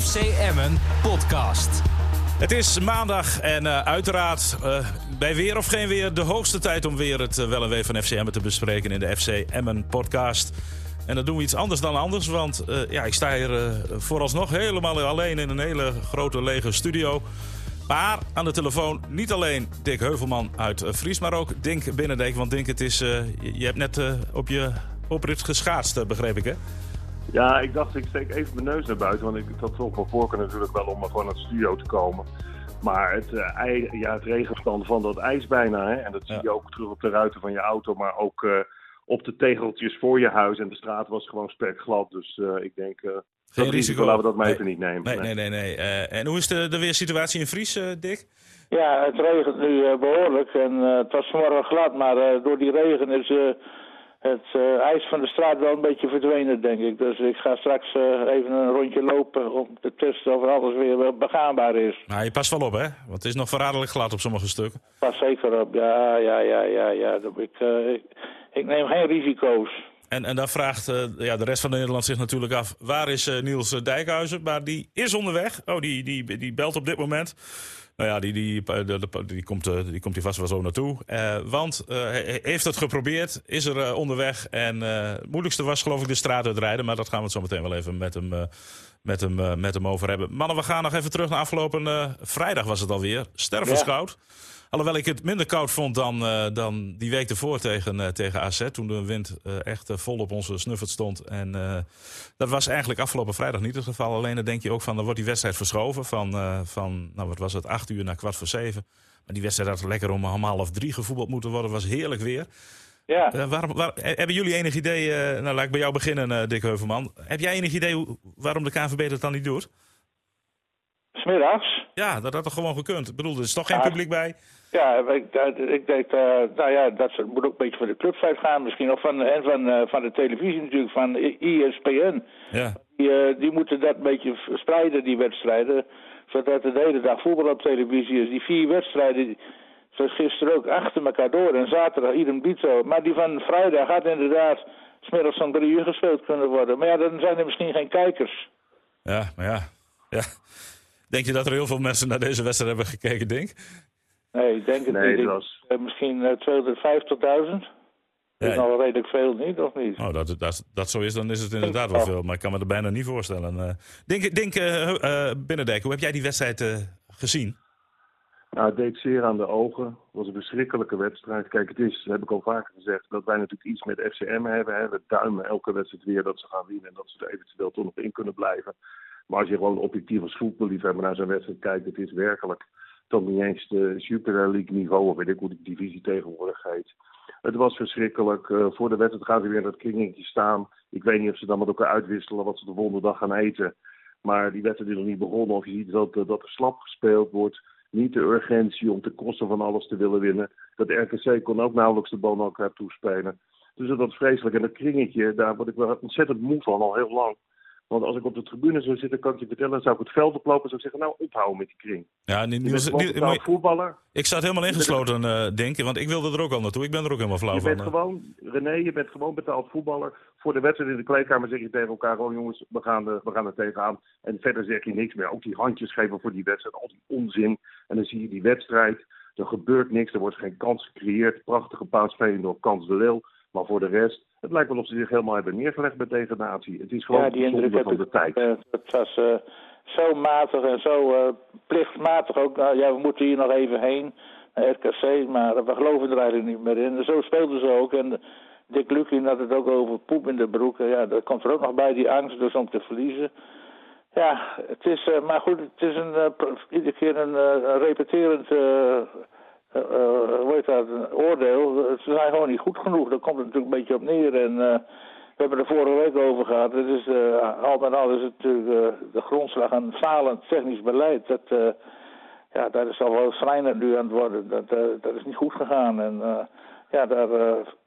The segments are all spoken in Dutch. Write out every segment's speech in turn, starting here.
FC Emmen podcast. Het is maandag en uh, uiteraard uh, bij weer of geen weer de hoogste tijd om weer het uh, wel en wee van FC Emmen te bespreken in de FC Emmen podcast. En dat doen we iets anders dan anders, want ja, ik sta hier vooralsnog helemaal alleen in een hele grote lege studio. Maar aan de telefoon niet alleen Dick Heuvelman uit Fries, maar ook Dink Binnendijk. Want Dink, het is, je hebt net op je oprit geschaatst, begreep ik hè? Ja, ik dacht ik steek even mijn neus naar buiten. Want ik had toch wel voorkeur natuurlijk wel om gewoon naar de studio te komen. Maar het, uh, ja, het regenstand van dat ijs bijna. Hè? En dat zie je ook terug op de ruiten van je auto. Maar ook uh, op de tegeltjes voor je huis. En de straat was gewoon spekglad. Dus uh, ik denk... Geen risico. Laten we dat maar even niet nemen. Nee, nee, nee. nee. en hoe is de, de weersituatie in Fries, Dick? Ja, het regent nu behoorlijk. En het was vanmorgen glad. Maar door die regen is het uh, ijs van de straat wel een beetje verdwenen, denk ik. Dus ik ga straks uh, even een rondje lopen om te testen of alles weer begaanbaar is. Nou, je past wel op, hè? Want het is nog verraderlijk glad op sommige stukken. Pas zeker op, ja, ja, ja, ja. ja. Ik, uh, ik, ik, neem geen risico's. En, en dan vraagt ja, de rest van Nederland zich natuurlijk af... waar is Niels Dijkhuizen? Maar die is onderweg. Oh, die, die, die belt op dit moment. Nou ja, die, die, die, die, komt, die komt hier vast wel zo naartoe. Uh, want uh, heeft het geprobeerd, is er onderweg. En het moeilijkste was geloof ik de straat uitrijden. Maar dat gaan we zo meteen wel even met hem, met hem, met hem over hebben. Mannen, we gaan nog even terug naar afgelopen vrijdag was het alweer. Stervenskoud. Ja. Alhoewel ik het minder koud vond dan, uh, dan die week ervoor tegen, tegen AZ. Toen de wind echt vol op onze snuffert stond. En dat was eigenlijk afgelopen vrijdag niet het geval. Alleen dan denk je ook van, dan wordt die wedstrijd verschoven. Van, van nou wat was het, acht uur naar kwart voor zeven. Maar die wedstrijd had lekker om, om half drie gevoetbald moeten worden. was heerlijk weer. Ja. waarom, waar, hebben jullie enig idee, nou laat ik bij jou beginnen Dick Heuvelman. Heb jij enig idee hoe, waarom de KNVB dat dan niet doet? Smiddags? Ja, dat had toch gewoon gekund. Ik bedoel, er is toch geen publiek bij? Ja, ik, ik denk, uh, nou ja, dat moet ook een beetje van de clubsite gaan. Misschien ook van, en van, uh, van de televisie natuurlijk, van ESPN. Ja. Die, uh, die moeten dat een beetje verspreiden, die wedstrijden. Zodat de hele dag voetbal op televisie is. Die vier wedstrijden, zoals gisteren ook, achter elkaar door. En zaterdag idem dito. Maar die van vrijdag gaat inderdaad smiddags om drie uur gespeeld kunnen worden. Maar ja, dan zijn er misschien geen kijkers. Ja, maar ja. ja. Denk je dat er heel veel mensen naar deze wedstrijd hebben gekeken, denk Nee, ik denk het nee, niet. Het was... Ik, misschien uh, 250.000. Dat is al redelijk veel, niet? Of niet? Oh, dat, dat, dat zo is, dan is het inderdaad wel veel. Maar ik kan me er bijna niet voorstellen. Uh, denk, denk uh, uh, Binnendijk, hoe heb jij die wedstrijd gezien? Nou, het deed zeer aan de ogen. Het was een verschrikkelijke wedstrijd. Kijk, het is, heb ik al vaker gezegd, dat wij natuurlijk iets met FCM hebben. Hè. We duimen elke wedstrijd weer dat ze gaan winnen en dat ze er eventueel toch nog in kunnen blijven. Maar als je gewoon objectief als voetballiefhebber naar zo'n wedstrijd kijkt, het is werkelijk toch niet eens de Super League niveau, of weet ik hoe die divisie tegenwoordig heet. Het was verschrikkelijk. Uh, voor de wedstrijd gaan ze weer dat kringetje staan. Ik weet niet of ze dan met elkaar uitwisselen wat ze de volgende dag gaan eten. Maar die wedstrijd is nog niet begonnen. Of je ziet dat, uh, dat er slap gespeeld wordt. Niet de urgentie om ten koste van alles te willen winnen. Dat RKC kon ook nauwelijks de bal elkaar toespelen. Dus dat was vreselijk. En dat kringetje, daar word ik wel ontzettend moe van, al heel lang. Want als ik op de tribune zou zitten, kan ik je vertellen, zou ik het veld oplopen en zou ik zeggen, nou ophouden met die kring. Ja, voetballer. Ik zat helemaal ingesloten, uh, denk ik, want ik wilde er ook al naartoe. Ik ben er ook helemaal flauw je van. Je bent gewoon, René, je bent gewoon betaald voetballer. Voor de wedstrijd in de kleedkamer zeg je tegen elkaar, gewoon jongens, we gaan, er, we gaan er tegenaan. En verder zeg je niks meer. Ook die handjes geven voor die wedstrijd, al die onzin. En dan zie je die wedstrijd, er gebeurt niks, er wordt geen kans gecreëerd. Prachtige paasspelen door Kans de Leeuw. Maar voor de rest, het lijkt wel of ze zich helemaal hebben neergelegd bij degradatie. Het is gewoon ja, die indruk van de tijd. Uh, het was uh, zo matig en zo uh, plichtmatig ook. Nou, ja, we moeten hier nog even heen, naar RKC, maar we geloven er eigenlijk niet meer in. En zo speelden ze ook. En Dick Lukin had het ook over poep in de broek. Ja, dat komt er ook nog bij, die angst dus om te verliezen. Ja, het is, maar goed, het is een, iedere keer een, een repeterend uh, hoe heet dat, een oordeel. Ze zijn gewoon niet goed genoeg. Daar komt het natuurlijk een beetje op neer. En uh, we hebben er vorige week over gehad. Het is, uh, al met al is het natuurlijk de grondslag aan falend technisch beleid. Dat, ja, dat is al wel schrijnend nu aan het worden. Dat, dat is niet goed gegaan. En ja, daar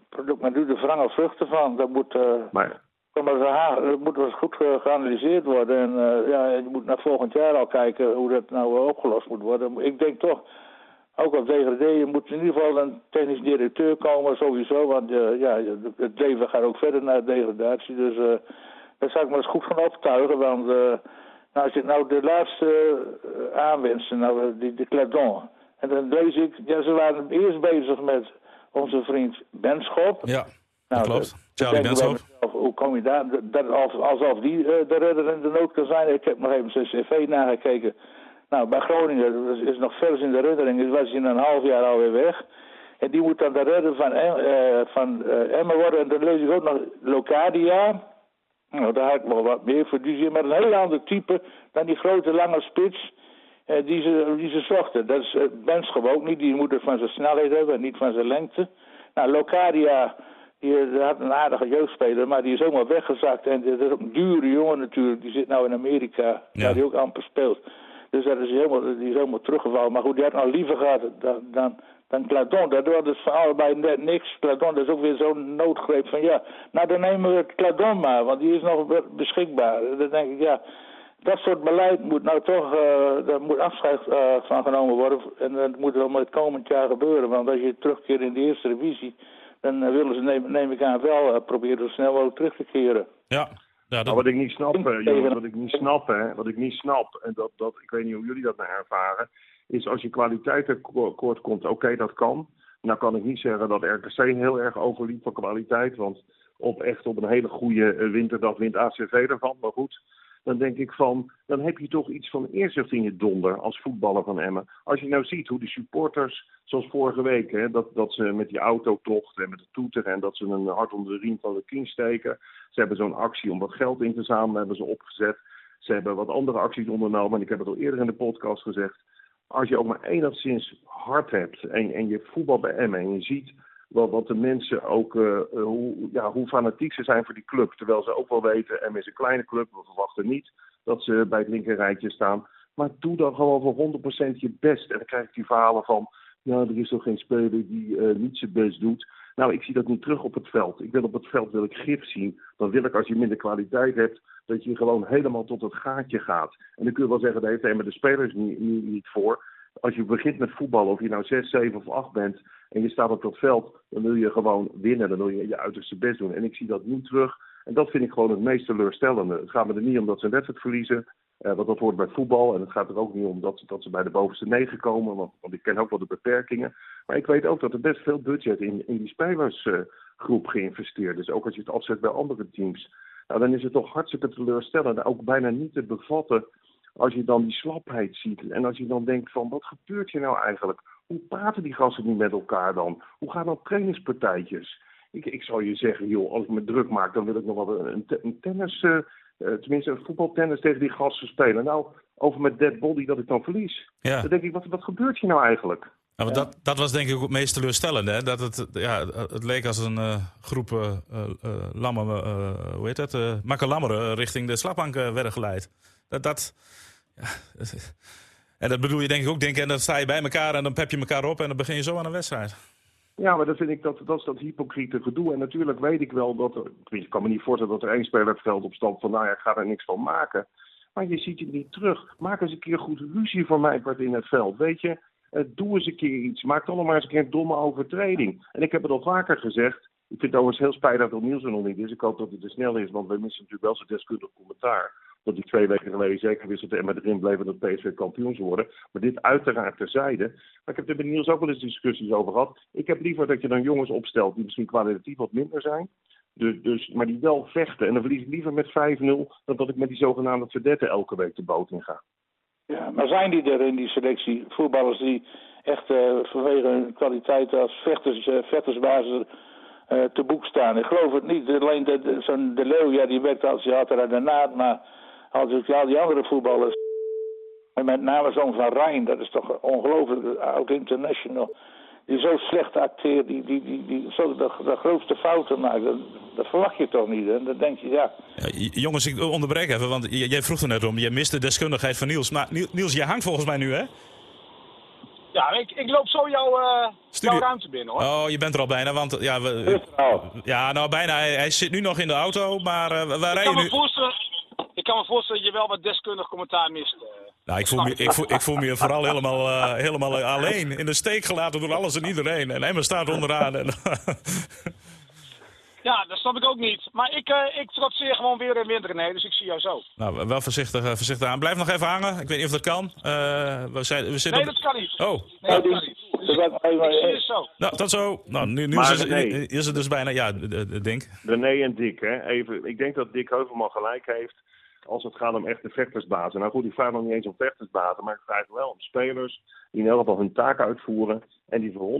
plukt men nu de wrange vruchten van. Dat moet... maar... Maar dat moet dus goed geanalyseerd worden. En ja, je moet naar volgend jaar al kijken hoe dat nou opgelost moet worden. Ik denk toch ook al degraderen moet in ieder geval een technisch directeur komen, sowieso. Want uh, ja, het leven gaat ook verder naar degradatie. Dus uh, daar zou ik me eens goed van optuigen. Want uh, Nou, als ik nou de laatste aanwensen, nou, die, de Cladon. En dan lees ik, ja, ze waren eerst bezig met onze vriend Benschop. Ja, nou, dat klopt. Charlie Benschop. Hoe kom je daar? Dat, alsof die de redder in de nood kan zijn. Ik heb nog even zijn cv nagekeken. Nou, bij Groningen is, is nog vers in de reddering. Dus was hij een half jaar alweer weg. En die moet dan de redder van, uh, van Emma worden. En dan lees ik ook nog Locadia. Nou, daar had ik wel wat meer voor. Die maar een heel ander type dan die grote lange spits uh, die, ze, die ze zochten. Dat is uh, ook niet. Die moet het van zijn snelheid hebben, niet van zijn lengte. Nou, Locadia, die, had een aardige jeugdspeler, maar die is ook maar weggezakt. En dat is ook een dure jongen natuurlijk. Die zit nou in Amerika, ja. waar hij ook amper speelt. Dus dat is helemaal, die is helemaal teruggevallen. Maar goed, die had nog liever gehad dan, dan, dan Cladon. Dat was dus van allebei net niks. Cladon, is ook weer zo'n noodgreep van ja, nou dan nemen we Cladon maar, want die is nog beschikbaar. Dan denk ik, ja, dat soort beleid moet nou toch, uh, daar moet afscheid uh, van genomen worden. En dat moet wel met het komend jaar gebeuren. Want als je terugkeert in de eerste divisie, dan uh, willen ze, neem, neem ik aan, wel proberen zo snel mogelijk terug te keren. Ja. Ja, dat... wat ik niet snap, jongens, wat ik niet snap, hè, wat ik niet snap, en dat, dat, ik weet niet hoe jullie dat nou ervaren, is als je kwaliteit tekort komt, oké, dat kan. Nou kan ik niet zeggen dat RKC heel erg overliep van kwaliteit, want op echt op een hele goede winterdag wint ACV ervan, maar goed dan denk ik van, dan heb je toch iets van eerzucht in je donder als voetballer van Emmen. Als je nou ziet hoe de supporters, zoals vorige week, hè, dat, dat ze met die autotocht en met de toeter en dat ze een hart onder de riem van de king steken. Ze hebben zo'n actie om wat geld in te zamelen, hebben ze opgezet. Ze hebben wat andere acties ondernomen en ik heb het al eerder in de podcast gezegd. Als je ook maar enigszins hart hebt en, en je voetbal bij Emmen en je ziet wat, wat de mensen ook, uh, hoe, ja, hoe fanatiek ze zijn voor die club. Terwijl ze ook wel weten, en is een kleine club, we verwachten niet dat ze bij het linkerrijtje staan. Maar doe dan gewoon voor 100% je best. En dan krijg ik die verhalen van, ja, er is toch geen speler die uh, niet zijn best doet. Nou, ik zie dat niet terug op het veld. Ik wil op het veld wil ik gif zien. Dan wil ik als je minder kwaliteit hebt, dat je gewoon helemaal tot het gaatje gaat. En dan kun je wel zeggen, daar heeft hij de spelers niet, niet, niet voor als je begint met voetbal, of je nou 6, 7 of 8 bent en je staat op dat veld, dan wil je gewoon winnen. Dan wil je je uiterste best doen. En ik zie dat niet terug. En dat vind ik gewoon het meest teleurstellende. Het gaat me er niet om dat ze een wedstrijd verliezen, eh, want dat hoort bij voetbal. En het gaat er ook niet om dat, ze, dat ze bij de bovenste negen komen, want, want ik ken ook wel de beperkingen. Maar ik weet ook dat er best veel budget in, in die spelersgroep uh, geïnvesteerd is. Ook als je het afzet bij andere teams. Nou, dan is het toch hartstikke teleurstellend. Ook bijna niet te bevatten als je dan die slapheid ziet en als je dan denkt van wat gebeurt hier nou eigenlijk? Hoe praten die gasten niet met elkaar dan? Hoe gaan dan trainingspartijtjes? Ik, ik zou je zeggen, joh, als ik me druk maak, dan wil ik nog wel een, een tennis, uh, tenminste een voetbaltennis tegen die gasten spelen. Nou, over met dead body dat ik dan verlies. Ja. Dan denk ik, wat, wat gebeurt hier nou eigenlijk? Ja, maar dat, dat was denk ik ook het meest teleurstellende. Hè? Dat het, ja, het leek als een uh, groep uh, uh, lammen, hoe heet dat? Uh, makkelammeren richting de slapbank werden geleid. Dat, dat, en dat bedoel je denk ik ook, denk, en dan sta je bij elkaar en dan pep je elkaar op en dan begin je zo aan een wedstrijd. Ja, maar dan vind ik dat, dat is dat hypocriete gedoe. En natuurlijk weet ik wel dat er, ik kan me niet voorstellen dat er één speler het veld opstapt van, nou ja, ik ga er niks van maken. Maar je ziet het niet terug. Maak eens een keer goed ruzie voor mij in het veld. Weet je, uh, doe eens een keer iets. Maak dan nog maar eens een keer een domme overtreding. En ik heb het al vaker gezegd. Ik vind het overigens heel spijtig dat Niels er nog niet is. Ik hoop dat hij er snel is, want we missen natuurlijk wel zijn deskundig commentaar dat die twee weken geleden zeker wist dat de erin bleef dat PSV kampioen zou worden. Maar dit uiteraard terzijde. Maar ik heb er met Niels ook wel eens discussies over gehad. Ik heb liever dat je dan jongens opstelt die misschien kwalitatief wat minder zijn. Dus, dus, maar die wel vechten. En dan verlies ik liever met 5-0 dan dat ik met die zogenaamde verdetten elke week de boot in ga. Ja, maar zijn die er in die selectie? Voetballers die echt uh, vanwege hun kwaliteit als vechters, uh, vechtersbasis uh, te boek staan. Ik geloof het niet. Alleen de, de, zo'n De Leeuw, ja, die werkt als je had er aan de naad, maar als ik al die andere voetballers. En met name zo'n Van Rijn, dat is toch ongelooflijk, ook international. Die zo slecht acteert, die, die, die, die zo de, de grootste fouten maakt. Dat, dat, verwacht je toch niet. En dan denk je, ja. ja. Jongens, ik onderbreek even, want jij vroeg er net om. Je mist de deskundigheid van Niels. Maar Niels, jij hangt volgens mij nu, hè? Ja, ik, ik loop zo jouw, uh, jouw ruimte binnen hoor. Oh, je bent er al bijna, want ja, we, ja nou bijna. Hij, hij, zit nu nog in de auto, maar uh, waar rijden nu? Ik kan me voorstellen dat je wel wat deskundig commentaar mist. Uh. Nou, ik voel, me, ik, voel, ik voel me vooral helemaal, uh, helemaal alleen. In de steek gelaten door alles en iedereen. En Emma staat onderaan. En Ja, dat snap ik ook niet. Maar ik, uh, ik trotseer gewoon weer in winter, nee, dus ik zie jou zo. Nou, wel voorzichtig, voorzichtig aan. Blijf nog even hangen. Ik weet niet of dat kan. we zijn, we zitten nee, op... dat kan niet. Oh. Nee, dat kan niet. Dus, zo. Nou, tot zo. Nou, nu, nu is, het, is, het dus bijna, ja, Dink. René en Dick, hè. Even, ik denk dat Dick Heuvelman gelijk heeft als het gaat om echte vechtersbazen. Nou goed, ik vraag nog niet eens om vechtersbazen, maar ik vraag wel om spelers die in elk geval hun taak uitvoeren. En die voor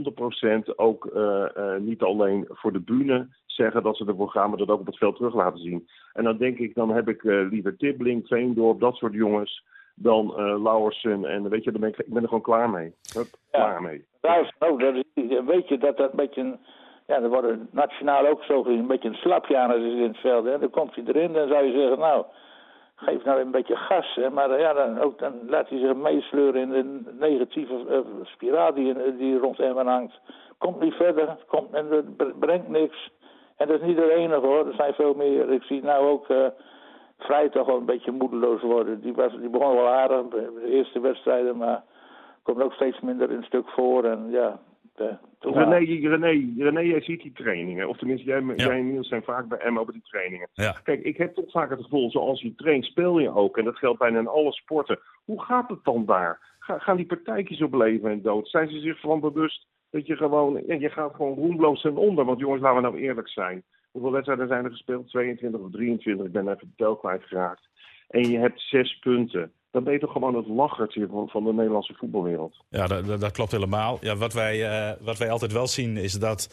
100% ook uh, uh, niet alleen voor de bühne zeggen dat ze ervoor gaan, maar dat ook op het veld terug laten zien. En dan denk ik, dan heb ik uh, liever Tibbling, Veendorp, dat soort jongens, dan Lauwersen. En weet je, dan ben ik, ik ben er gewoon klaar mee. Hup, ja. Klaar mee. Trouwens, dat is, weet je dat dat een beetje een, ja, er worden nationaal ook zo gezien een beetje een slapjanus is in het veld. Hè. Dan komt hij erin, dan zou je zeggen, nou, geef nou een beetje gas. Hè. Maar ja, dan, ook, dan laat hij zich meesleuren in de negatieve uh, spiraal die, die rond hem hangt. Komt niet verder, komt, en brengt niks. En dat is niet de enige hoor, er zijn veel meer. Ik zie nou ook uh, Vrij toch wel een beetje moedeloos worden. Die, was, die begon wel aardig de eerste wedstrijden, maar komt ook steeds minder een stuk voor. En ja, de, René, René, René, jij ziet die trainingen. Of tenminste, jij, ja. jij en Niels zijn vaak bij Emma op die trainingen. Ja. Kijk, ik heb toch vaak het gevoel, zoals je traint, speel je ook. En dat geldt bijna in alle sporten. Hoe gaat het dan daar? Ga, gaan die partijtjes op leven en dood? Zijn ze zich van bewust dat je gewoon... Ja, je gaat gewoon roemloos ten onder. Want jongens, laten we nou eerlijk zijn. Hoeveel wedstrijden zijn er gespeeld? 22 of 23? Ik ben even de tel kwijtgeraakt. En je hebt zes punten dan ben je toch gewoon het lachertje van, van de Nederlandse voetbalwereld. Ja, dat, dat klopt helemaal. Ja, wat, wij, uh, wat wij altijd wel zien is dat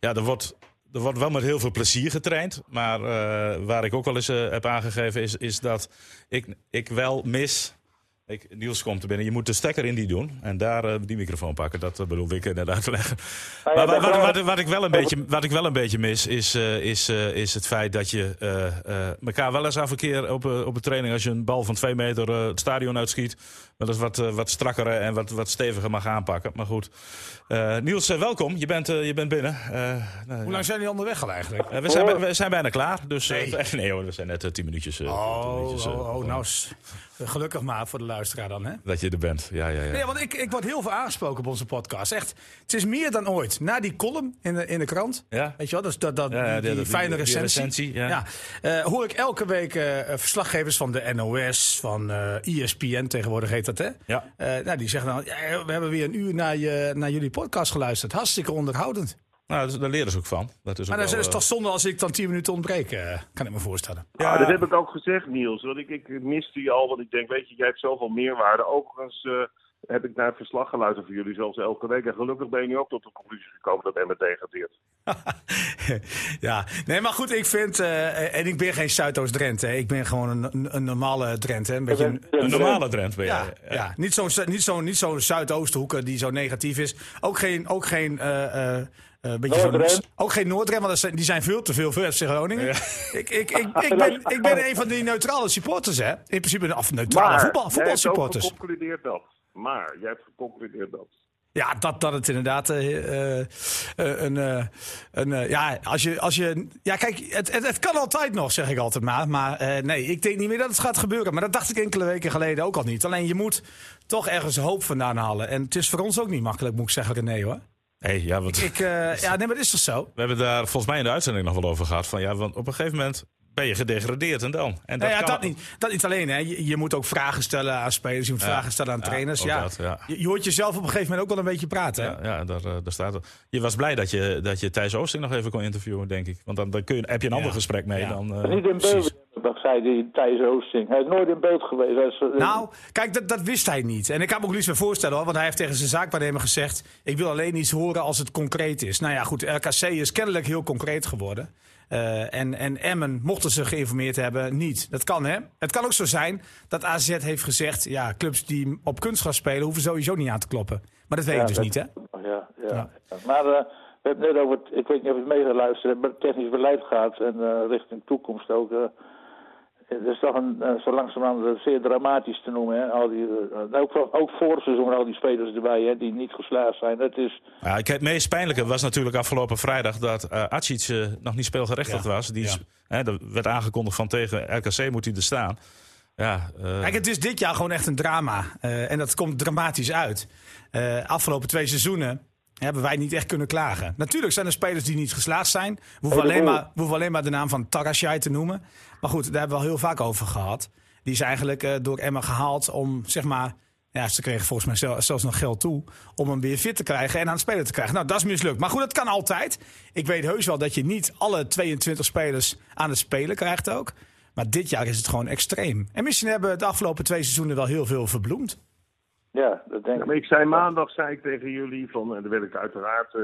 ja, er, wordt, er wordt wel met heel veel plezier getraind. Maar uh, waar ik ook wel eens uh, heb aangegeven is, is dat ik, ik wel mis ik, Niels komt er binnen. Je moet de stekker in die doen. En daar uh, die microfoon pakken. Dat uh, bedoel ik net uit te leggen. Nou ja, maar wat, wat, wat, ik wel een beetje, wat ik wel een beetje mis, is, uh, is, is het feit dat je elkaar wel eens af een keer op, op een training, als je een bal van twee meter het stadion uitschiet, wel eens wat, wat strakker en wat, wat steviger mag aanpakken. Maar goed. Niels, welkom. Je bent, je bent binnen. Nou, Hoe lang zijn jullie onderweg al eigenlijk? we, zijn, we zijn bijna klaar. Dus, nee. nee hoor, we zijn net tien minuutjes. oh, minuutjes, oh, oh, nou, gelukkig maar voor de luisteraar dan, hè? Dat je er bent, ja, ja, ja. Nee, want ik, ik word heel veel aangesproken op onze podcast. Echt, het is meer dan ooit. Na die column in de, in de krant, ja. weet je wel, dus dat, dat, ja, ja, die, fijne recensie. recensie ja. ja. Uh, hoor ik elke week uh, verslaggevers van de NOS, van uh, ESPN tegenwoordig heet dat, hè? Ja. nou, die zeggen dan, we hebben weer een uur naar, je, naar jullie podcast geluisterd. Hartstikke onderhoudend. Nou, daar leren ze ook van. Dat is maar ook dat is toch zonde als ik dan tien minuten ontbreek, uh, kan ik me voorstellen. Ja, ah, dat heb ik ook gezegd, Niels. Want ik, ik miste je al, want ik denk, weet je, jij hebt zoveel meerwaarde. Overigens uh, heb ik naar het verslag geluisterd voor jullie, zelfs elke week. En gelukkig ben je nu ook tot de conclusie gekomen dat Emmet degradeert. ja, nee, maar goed, ik vind, uh, en ik ben geen Zuidoost-Drenthe, ik ben gewoon een, een normale Drenthe. Een, beetje een, een normale Drenthe ben je. Ja, ja. ja. niet zo'n niet zo, niet zo Zuidoosthoeken die zo negatief is. Ook geen... Ook geen uh, beetje ook geen Noordrem, want die zijn veel te veel voor FC Groningen. Ja. Ik, ik, ik, ik, ben, ik ben een van die neutrale supporters, hè? In principe of neutrale maar, voetbal, voetbalsupporters. Geconcludeerd dat. Maar jij hebt geconcludeerd dat. Ja, dat, dat het inderdaad uh, uh, een. Uh, een ja, als je, als je. Ja, kijk, het, het, het, kan altijd nog, zeg ik altijd maar. Maar nee, ik denk niet meer dat het gaat gebeuren. Maar dat dacht ik enkele weken geleden ook al niet. Alleen je moet toch ergens hoop vandaan halen. En het is voor ons ook niet makkelijk, moet ik zeggen, René hoor. Hey, ja, want... ik, uh, ja, nee, maar dat is toch zo? We hebben daar volgens mij in de uitzending nog wel over gehad. Van, ja, want op een gegeven moment ben je gedegradeerd en dan. En dat, nou ja, dat, niet, dat niet alleen. Hè. Je, je, moet ook vragen stellen aan spelers. Je moet ja, vragen stellen aan trainers. Ja, dat, ja. Je, je, hoort jezelf op een gegeven moment ook wel een beetje praten. Hè? Ja, ja daar, uh, daar staat het. Je was blij dat je, dat je Thijs Oosting nog even kon interviewen, denk ik. Want dan, dan kun je, heb je een ander gesprek mee. Dan, uh, niet in beeld, zei die Thijs Oosting. Hij is nooit in beeld geweest. Is, uh, nou, kijk, dat, dat wist hij niet. En ik kan me ook niets meer voorstellen, hoor. Want hij heeft tegen zijn zaakwaarnemer gezegd... ik wil alleen iets horen als het concreet is. Nou ja, goed, RKC is kennelijk heel concreet geworden. Uh, en, en Emmen, mochten ze geïnformeerd hebben, niet. Dat kan, hè? Het kan ook zo zijn dat AZ heeft gezegd... ja, clubs die op kunstgras spelen, hoeven sowieso niet aan te kloppen. Maar dat weet ja, je dus dat, niet, hè? Ja, ja. ja. Maar uh, we hebben net over, het, ik weet niet of je het meegeluisterd hebt... het technisch beleid gaat en uh, richting toekomst ook... Het is toch een, uh, zo langzamerhand zeer dramatisch te noemen. Hè? Al die, uh, ook, ook voor seizoen al die spelers erbij hè, die niet geslaagd zijn. Het is... ja, het meest pijnlijke was natuurlijk afgelopen vrijdag dat uh, Acic nog niet speelgerechtigd ja. was. Die ja. hè, dat werd aangekondigd van tegen RKC moet hij er staan. Ja, Kijk, het is dit jaar gewoon echt een drama. en dat komt dramatisch uit. afgelopen twee seizoenen hebben wij niet echt kunnen klagen. Natuurlijk zijn er spelers die niet geslaagd zijn. We hoeven, alleen maar, we hoeven alleen maar de naam van Tarasjai te noemen. Maar goed, daar hebben we al heel vaak over gehad. Die is eigenlijk uh, door Emma gehaald om, zeg maar... Ja, ze kregen volgens mij zelf, zelfs nog geld toe om hem weer fit te krijgen en aan het spelen te krijgen. Nou, dat is mislukt. Maar goed, dat kan altijd. Ik weet heus wel dat je niet alle 22 spelers aan het spelen krijgt ook. Maar dit jaar is het gewoon extreem. En misschien hebben de afgelopen twee seizoenen wel heel veel verbloemd. Ja, dat denk ik. Ja, ik zei maandag zei ik tegen jullie, van, en daar werd ik uiteraard, uh,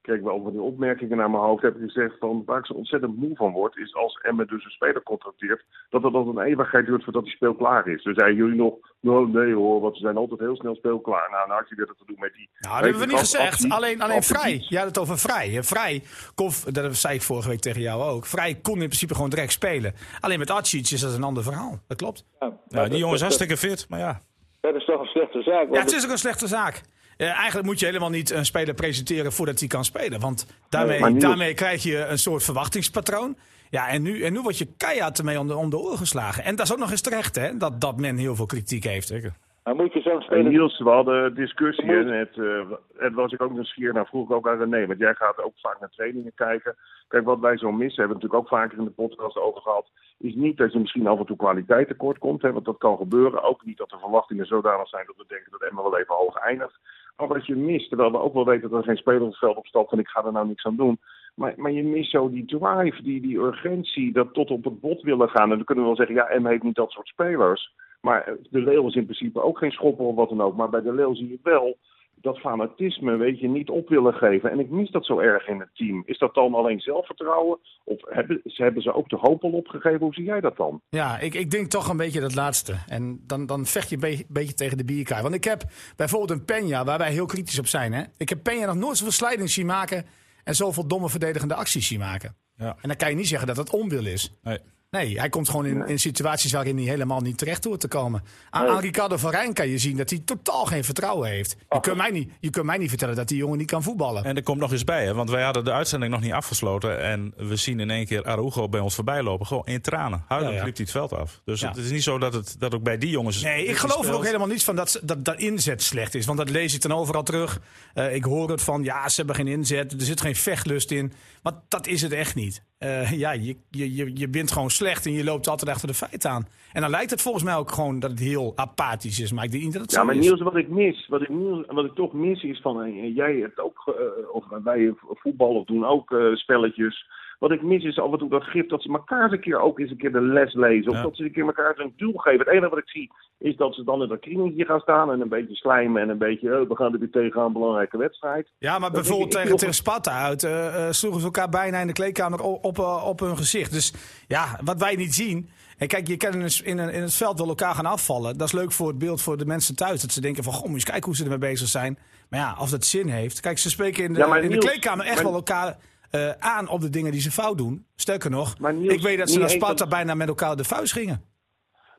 kreeg ik wel van die opmerkingen naar mijn hoofd, heb ik gezegd van waar ik zo ontzettend moe van word, is als Emmen dus een speler contracteert, dat het dan een eeuwigheid duurt voordat die speel klaar is. Dus zeiden jullie nog, nou nee hoor, want ze zijn altijd heel snel speelklaar. Nou, nou had je weer dat te doen met die... Nou, dat hebben we niet gezegd. alleen alleen Vrij. Je had het over Vrij. Vrij, kon, dat zei ik vorige week tegen jou ook. Vrij kon in principe gewoon direct spelen. Alleen met Atsic is dat een ander verhaal. Dat klopt. Ja, ja die jongen is hartstikke fit, maar ja. Dat is toch een slechte zaak. Ja, het is ook een slechte zaak. Uh, eigenlijk moet je helemaal niet een speler presenteren voordat hij kan spelen. Want daarmee, nee, daarmee krijg je een soort verwachtingspatroon. Ja, en nu, en nu word je keihard ermee om de, om de oren geslagen. En dat is ook nog eens terecht, hè, dat, dat men heel veel kritiek heeft. Zeker. Maar moet je zo'n speler... Niels, we hadden discussie en het, uh, het was ik ook nieuwsgierig naar. Vroeg ik ook aan René, want jij gaat ook vaak naar trainingen kijken. Kijk, wat wij zo missen, hebben we natuurlijk ook vaker in de podcast over gehad, is niet dat je misschien af en toe kwaliteit tekort komt, hè, want dat kan gebeuren. Ook niet dat de verwachtingen zodanig zijn dat we denken dat Emma wel even hoog eindigt. Maar wat je mist, terwijl we ook wel weten dat er geen speler op het veld opstapt en ik ga er nou niks aan doen. Maar, maar je mist zo die drive, die, die urgentie, dat tot op het bot willen gaan. En dan kunnen we wel zeggen, ja, Emma heeft niet dat soort spelers. Maar de Leeuw is in principe ook geen schopper of wat dan ook. Maar bij de Leeuw zie je wel dat fanatisme, weet je, niet op willen geven. En ik mis dat zo erg in het team. Is dat dan alleen zelfvertrouwen? Of hebben, hebben ze ook de hoop al opgegeven? Hoe zie jij dat dan? Ja, ik, ik denk toch een beetje dat laatste. En dan, dan vecht je een beetje, beetje tegen de bierkaai. Want ik heb bijvoorbeeld een Penja, waar wij heel kritisch op zijn. Hè? Ik heb Penja nog nooit zoveel slijding zien maken... en zoveel domme verdedigende acties zien maken. Ja. En dan kan je niet zeggen dat het onwil is. Nee. Nee, hij komt gewoon in, in situaties waarin hij helemaal niet terecht hoort te komen. Aan, aan Ricardo van Rijn kan je zien dat hij totaal geen vertrouwen heeft. Je kunt, mij niet, je kunt mij niet vertellen dat die jongen niet kan voetballen. En er komt nog eens bij, hè, want wij hadden de uitzending nog niet afgesloten. En we zien in één keer Arugo bij ons voorbij lopen. Gewoon in tranen. Huilend ja, ja. liep hij het veld af. Dus ja. het is niet zo dat het dat ook bij die jongens... Nee, ik geloof er ook helemaal niets van dat, dat, dat inzet slecht is. Want dat lees ik dan overal terug. Uh, ik hoor het van, ja, ze hebben geen inzet. Er zit geen vechtlust in. Maar dat is het echt niet. Uh, ja, je, je, je bent gewoon slecht en je loopt altijd achter de feiten aan. En dan lijkt het volgens mij ook gewoon dat het heel apathisch is. Maar ik denk niet dat het ja, maar. Niels, wat ik mis, wat ik, wat ik toch mis is van, jij hebt ook, uh, of wij voetballen doen ook spelletjes. Wat ik mis is af en toe dat gif dat ze elkaar eens een keer ook eens een keer de les lezen. Of ja. dat ze een keer elkaar een duel geven. Het enige wat ik zie is dat ze dan in dat kringetje gaan staan en een beetje slijmen en een beetje, oh, we gaan er weer tegen een belangrijke wedstrijd. Ja, maar bijvoorbeeld tegen, nog... tegen Sparta uit uh, uh, sloegen ze elkaar bijna in de kleedkamer op, op, uh, op hun gezicht. Dus ja, wat wij niet zien. En kijk, je kan in, in, in het veld wel elkaar gaan afvallen. Dat is leuk voor het beeld voor de mensen thuis. Dat ze denken van, goh, moet eens kijken hoe ze ermee bezig zijn. Maar ja, als dat zin heeft. Kijk, ze spreken in de, ja, in de kleedkamer echt maar... wel elkaar uh, aan op de dingen die ze fout doen. Sterker nog, Niels, ik weet dat ze naar Sparta bijna met elkaar de vuist gingen.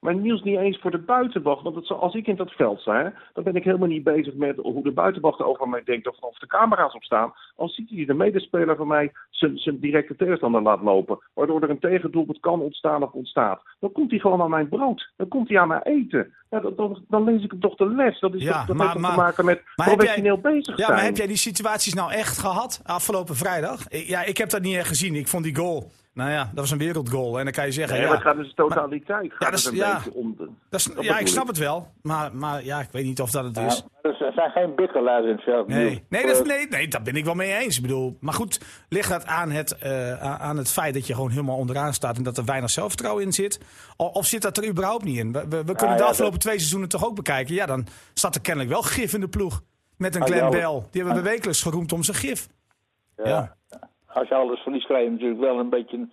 Maar Niels niet eens voor de buitenwacht. Want het, als ik in dat veld sta, dan ben ik helemaal niet bezig met hoe de buitenwacht over mij denkt of of de camera's op staan. Als ziet hij de medespeler van mij zijn, zijn directe tegenstander laat lopen. Waardoor er een tegendoelpunt kan ontstaan of ontstaat. Dan komt hij gewoon aan mijn brood. Dan komt hij aan mijn eten. Ja, dan, dan, dan lees ik hem toch de les. Dat, is ja, toch, dat maar, heeft maar, te maken met professioneel jij, bezig ja, zijn. maar heb jij die situaties nou echt gehad afgelopen vrijdag? Ja, ik heb dat niet echt gezien. Ik vond die goal... Nou ja, dat was een wereldgoal. En dan kan je zeggen... Ja, ja, maar het gaat dus totaliteit. Maar, ja, dat is, een ja, beetje om de, dat is, ja ik snap het wel. Maar, maar ja, ik weet niet of dat het Ja, is. er zijn geen bikkelaars in het veld. Nee, nee, dat, nee, nee, daar ben ik wel mee eens. Ik bedoel, maar goed, ligt dat aan het, uh, aan het feit dat je gewoon helemaal onderaan staat en dat er weinig zelfvertrouwen in zit? Of, of zit dat er überhaupt niet in? We, we, we kunnen ja, de afgelopen dat... twee seizoenen toch ook bekijken. Ja, dan staat er kennelijk wel gif in de ploeg. Met een Ah, Glenn ja, Bell. Die hebben we wekelijks geroemd om zijn gif. Ja. Als je alles verliest, krijg je natuurlijk wel een beetje een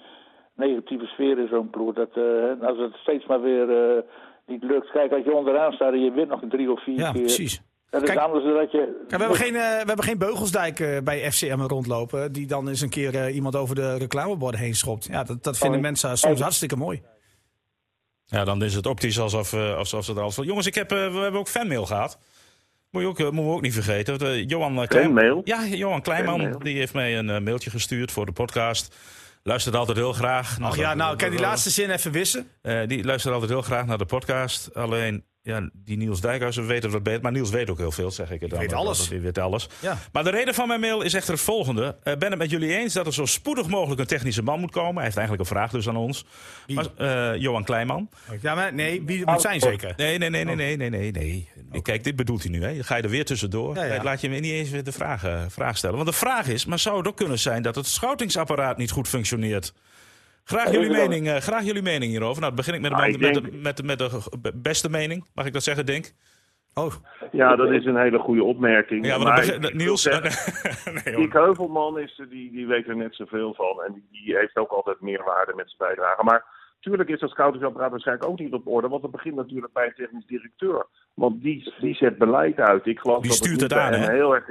negatieve sfeer in zo'n ploeg. Dat, uh, als het steeds maar weer uh, niet lukt. Kijk, als je onderaan staat en je wint nog een drie of vier Ja, keer. precies. Dat is Kijk- anders dan dat je... Ja, we, hebben geen, eh, we hebben geen Beugelsdijk eh, bij FCM rondlopen. Die dan eens een keer eh, iemand over de reclameborden heen schopt. Ja, dat, dat vinden Oh, mensen soms oh. hartstikke mooi. Ja, dan is het optisch alsof, uh, alsof ze er van. Jongens, ik heb, uh, we hebben ook fanmail gehad. Moet je ook, uh, moeten we ook niet vergeten. Uh, Johan uh, Klein... Fanmail? Ja, Johan Kleinman. Die heeft mij een uh, mailtje gestuurd voor de podcast. Luistert altijd heel graag. Ach ja, nou, kan die laatste zin even wissen? Uh, die luistert altijd heel graag naar de podcast. Alleen ja, die Niels Dijkhuizen weet het wat beter. Maar Niels weet ook heel veel, zeg ik het dan. weet alles. Die weet alles. Ja. Maar de reden van mijn mail is echter het volgende. Uh, ben het met jullie eens dat er zo spoedig mogelijk een technische man moet komen? Hij heeft eigenlijk een vraag dus aan ons. Wie? Maar, uh, Johan Kleinman. Ja, maar nee, wie moet zijn zeker? Nee, nee, nee, nee, nee, nee, nee. nee. Kijk, dit bedoelt hij nu. Hè. Ga je er weer tussendoor. Ja, ja. Laat je me niet eens weer de vraag, uh, vraag stellen. Want de vraag is, maar zou het ook kunnen zijn dat het schoutingsapparaat niet goed functioneert? Graag jullie, mening, uh, graag jullie mening hierover. Nou, dan begin ik met de, Ah, ik met, denk- de, met, de, met de beste mening. Mag ik dat zeggen, Denk? Oh, Ja, dat is een hele goede opmerking. Ja, maar dan begin, ik- Niels... zeggen, nee. Dick Heuvelman is, die, die weet er net zoveel van. En die, die heeft ook altijd meerwaarde met zijn bijdrage. Maar tuurlijk is dat scoutingsapparaat waarschijnlijk ook niet op orde. Want het begint natuurlijk bij een technisch directeur. Want die, die zet beleid uit. Ik geloof Die dat stuurt het, het aan, hè? heel erg.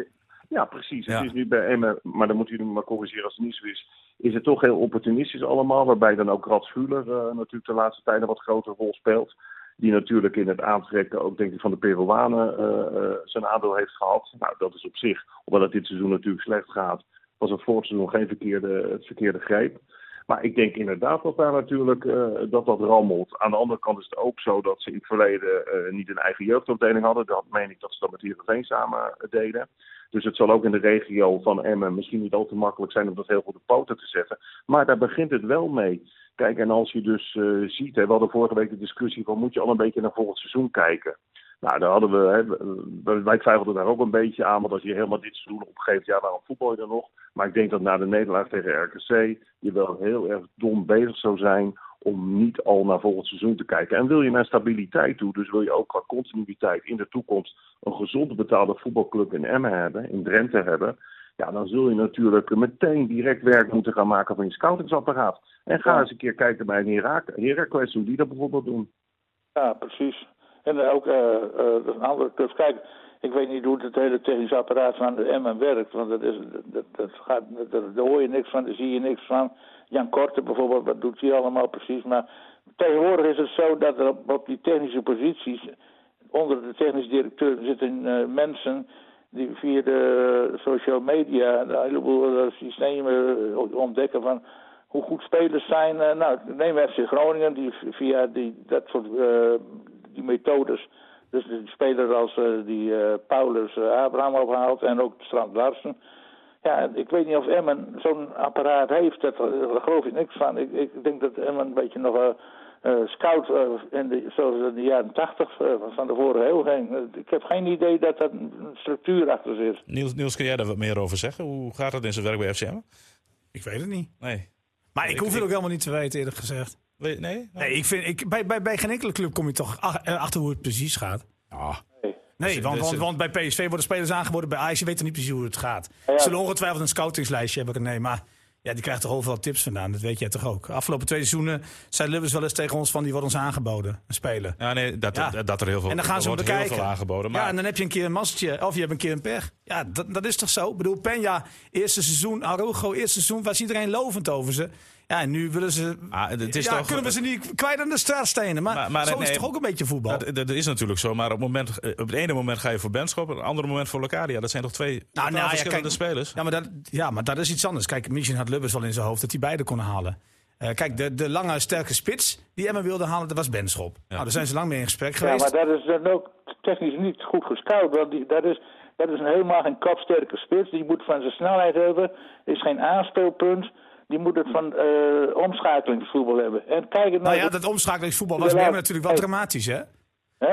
Ja, precies. Ja. Het is nu bij Emmen, maar dan moet u me maar corrigeren als het niet zo is. Is het toch heel opportunistisch allemaal. Waarbij dan ook Rad Schuler eh, natuurlijk de laatste tijd een wat grotere rol speelt. Die natuurlijk in het aantrekken ook denk ik van de Peruanen eh, eh, zijn aandeel heeft gehad. Nou, dat is op zich, hoewel het dit seizoen natuurlijk slecht gaat, was het vorig seizoen geen verkeerde, het verkeerde greep. Maar ik denk inderdaad dat daar natuurlijk eh, dat dat rammelt. Aan de andere kant is het ook zo dat ze in het verleden eh, niet een eigen jeugdafdeling hadden. Dat meen ik dat ze dat met Heerenveen samen eh, deden. Dus het zal ook in de regio van Emmen misschien niet al te makkelijk zijn om dat heel goed op poten te zetten. Maar daar begint het wel mee. Kijk, en als je dus ziet, hè, we hadden vorige week de discussie van moet je al een beetje naar volgend seizoen kijken. Nou, daar hadden we, hè, wij twijfelden daar ook een beetje aan, want als je helemaal dit seizoen opgeeft, ja, waarom voetbal je dan nog? Maar ik denk dat na de nederlaag tegen RKC je wel heel erg dom bezig zou zijn om niet al naar volgend seizoen te kijken. En wil je naar stabiliteit toe, dus wil je ook qua continuïteit in de toekomst een gezond betaalde voetbalclub in Emmen hebben, in Drenthe hebben, ja, dan zul je natuurlijk meteen direct werk moeten gaan maken van je scoutingsapparaat. En ga Ja. eens een keer kijken bij een Herak- Heracles, hoe die dat bijvoorbeeld doen. Ja, precies. En ook eh eh, een andere clubs. Kijk, ik weet niet hoe het hele technische apparaat van de Emmen werkt. Want dat is, dat, dat gaat, daar hoor je niks van, daar zie je niks van. Jan Korte bijvoorbeeld, wat doet hij allemaal precies? Maar tegenwoordig is het zo dat er op, die technische posities, onder de technisch directeur, zitten eh, mensen die via de social media een heleboel systemen ontdekken van hoe goed spelers zijn. Nou, neem FC Groningen, die via die, dat soort eh, die methodes, dus die speler als eh, die eh, Paulus eh, Abraham ophaalt en ook Strand Larsen. Ja, ik weet niet of Emmen zo'n apparaat heeft, dat, daar geloof ik niks van. Ik, ik denk dat Emmen een beetje nog eh eh, scout, in de, zoals in de jaren tachtig van de vorige eeuw ging. Ik heb geen idee dat dat een structuur achter zit. Niels, Niels, kun jij daar wat meer over zeggen? Hoe gaat het in zijn werk bij FCM? ik weet het niet. Nee. Maar ik Ik- hoef het ook helemaal niet te weten, eerlijk gezegd. Nee? Nee, ik vind, ik, bij, bij, bij geen enkele club kom je toch eh, achter hoe het precies gaat. Ja. Nee, Dus- want, dus- want, want bij PSV worden spelers aangeboden, bij Ajax je weet er niet precies hoe het gaat. Ze zullen ongetwijfeld een scoutingslijstje hebben, nee, maar ja, die krijgt toch overal tips vandaan, dat weet jij toch ook. Afgelopen twee seizoenen zei Lubbers wel eens tegen ons van, die wordt ons aangeboden, een speler. Ja, nee, dat, Ja. dat, dat er heel veel, En dan gaan ze hem wordt heel bekijken. veel aangeboden. Maar Ja, en dan heb je een keer een massertje, of je hebt een keer een pech. Ja, dat, dat is toch zo? Ik bedoel, Penja, eerste seizoen, Arugo, eerste seizoen, was iedereen lovend over ze. Ja, en nu willen ze... Ah, het is ja, toch- kunnen we ze niet kwijt aan de straatstenen. Maar, Maar- maar zo is het toch ook een beetje voetbal? dat, dat is natuurlijk zo. Maar op, het moment, eh, op het ene moment ga je voor Benschop, op het andere moment voor Locadia. Dat zijn toch twee nou ja, verschillende kijk, spelers? Ja maar, dat, ja, maar dat is iets anders. Kijk, misschien had Lubbers wel in zijn hoofd dat hij beide kon halen. Eh, kijk, de, de lange, sterke spits die Emma wilde halen, dat was Benschop. Nou, daar zijn ze lang mee in gesprek Ja, geweest. maar dat is dan ook technisch niet goed gescout. Want die, dat, is, dat is een helemaal geen kopsterke spits. Die moet van zijn snelheid hebben. Is geen aanspeelpunt. Die moet het van eh omschakelingsvoetbal hebben. En kijk het nou ja, dat omschakelingsvoetbal was bij. Emmen natuurlijk wel dramatisch, hè?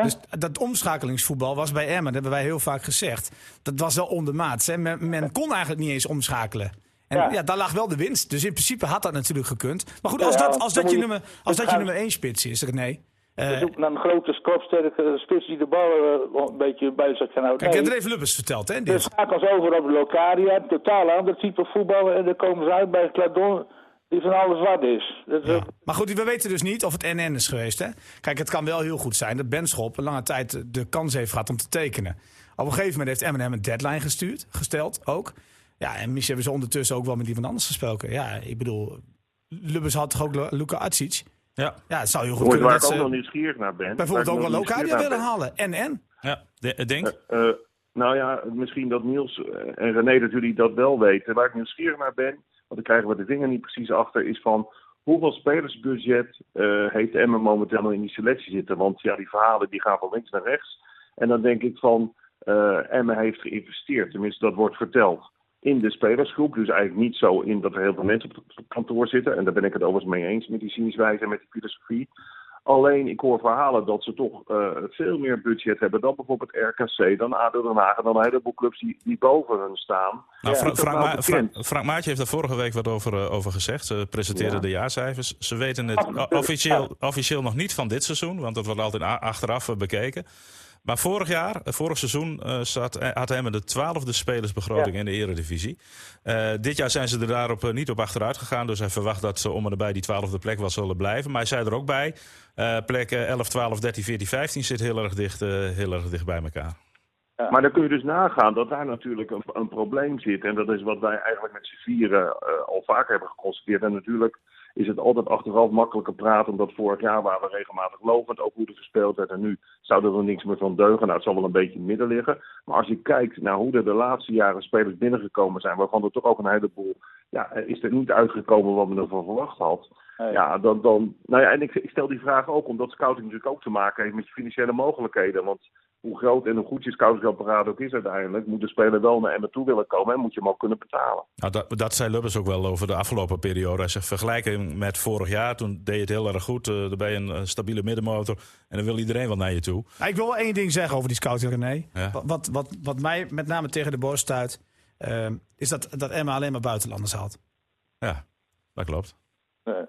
Dus dat omschakelingsvoetbal was bij Emmen, dat hebben wij heel vaak gezegd. Dat was wel ondermaats. Hè? Men, men kon eigenlijk niet eens omschakelen. En ja. Ja. daar lag wel de winst. Dus in principe had dat natuurlijk gekund. Maar goed, als dat, als dat, je, nummer, als dat je nummer één spits is, dan nee. Eh, We zoeken naar een grote, kopsterke spits die de bal eh, een beetje bij zich kan houden. kijk, Nee, dat heeft Lubbers verteld, hè? we Dit. schakelen over op Locadia. Totaal ander type voetbal. En dan komen ze uit bij Cladon. Die van alles wat is. Dat Ja. ook- Maar goed, we weten dus niet of het NN is geweest. Hè? Kijk, het kan wel heel goed zijn dat Benschop een lange tijd de kans heeft gehad om te tekenen. Op een gegeven moment heeft Eminem een deadline gestuurd, gesteld ook. Ja, en misschien hebben ze ondertussen ook wel met iemand anders gesproken. Ja, ik bedoel, Lubbers had toch ook Lu- Luka Atsic? Ja, Ja, het zou heel goed Hoor kunnen waar dat ik ook nog ze nieuwsgierig naar ben? bijvoorbeeld ook wel Locadia willen halen. NN. ja. De- denk. Eh, nou ja, misschien dat Niels eh, en René dat jullie dat wel weten. Waar ik nieuwsgierig naar ben, want daar krijgen we de vinger niet precies achter, is van hoeveel spelersbudget uh, heeft Emmen momenteel nog in die selectie zitten? Want ja, die verhalen die gaan van links naar rechts. En dan denk ik van, uh, Emmen heeft geïnvesteerd. Tenminste, dat wordt verteld in de spelersgroep. Dus eigenlijk niet zo in dat er heel veel mensen op het kantoor zitten. En daar ben ik het overigens mee eens met die zienswijze en met die filosofie. Alleen, ik hoor verhalen dat ze toch uh, veel meer budget hebben dan bijvoorbeeld RKC, dan ADO Den Haag en dan een heleboel clubs die, die boven hun staan. Nou, ja, Fra Frank, Ma Frank, Frank, Maatje heeft daar vorige week wat over, uh, over gezegd. Ze presenteerden ja. de jaarcijfers. Ze weten het officieel, officieel nog niet van dit seizoen, want dat wordt altijd achteraf bekeken. Maar vorig jaar, vorig seizoen, uh, zat, had Emmen de twaalfde spelersbegroting ja. in de eredivisie. Uh, dit jaar zijn ze er daarop uh, niet op achteruit gegaan. Dus hij verwacht dat ze om en nabij die twaalfde plek wel zullen blijven. Maar hij zei er ook bij, plek 11, 12, 13, 14, 15 zit heel erg dicht, heel erg dicht bij elkaar. Ja. Maar dan kun je dus nagaan dat daar natuurlijk een, een, probleem zit. En dat is wat wij eigenlijk met z'n vieren al vaker hebben geconstateerd. En natuurlijk is het altijd achteraf makkelijker praten. Omdat vorig jaar waren we regelmatig lovend, ook hoe er gespeeld werd. En nu zou er niks meer van deugen. Nou, het zal wel een beetje in het midden liggen. Maar als je kijkt naar hoe er de laatste jaren spelers binnengekomen zijn, waarvan er toch ook een heleboel, ja, is er niet uitgekomen wat men ervan verwacht had. Hey. Ja, dan, dan, nou ja, en ik, ik, stel die vraag ook omdat scouting natuurlijk ook te maken heeft met je financiële mogelijkheden. Want hoe groot en hoe goed je scoutingsapparaat ook is uiteindelijk, moet de speler wel naar Emmen toe willen komen en moet je hem ook kunnen betalen. Nou, dat, dat zei Lubbers ook wel over de afgelopen periode. Hij zegt vergelijking met vorig jaar, toen deed je het heel erg goed. Uh, dan ben je een stabiele middenmotor en dan wil iedereen wel naar je toe. Nou, ik wil wel één ding zeggen over die scouting, René. Ja. Wat, wat, wat mij met name tegen de borst stuit, uh, is dat, dat Emma alleen maar buitenlanders haalt. Ja, dat klopt.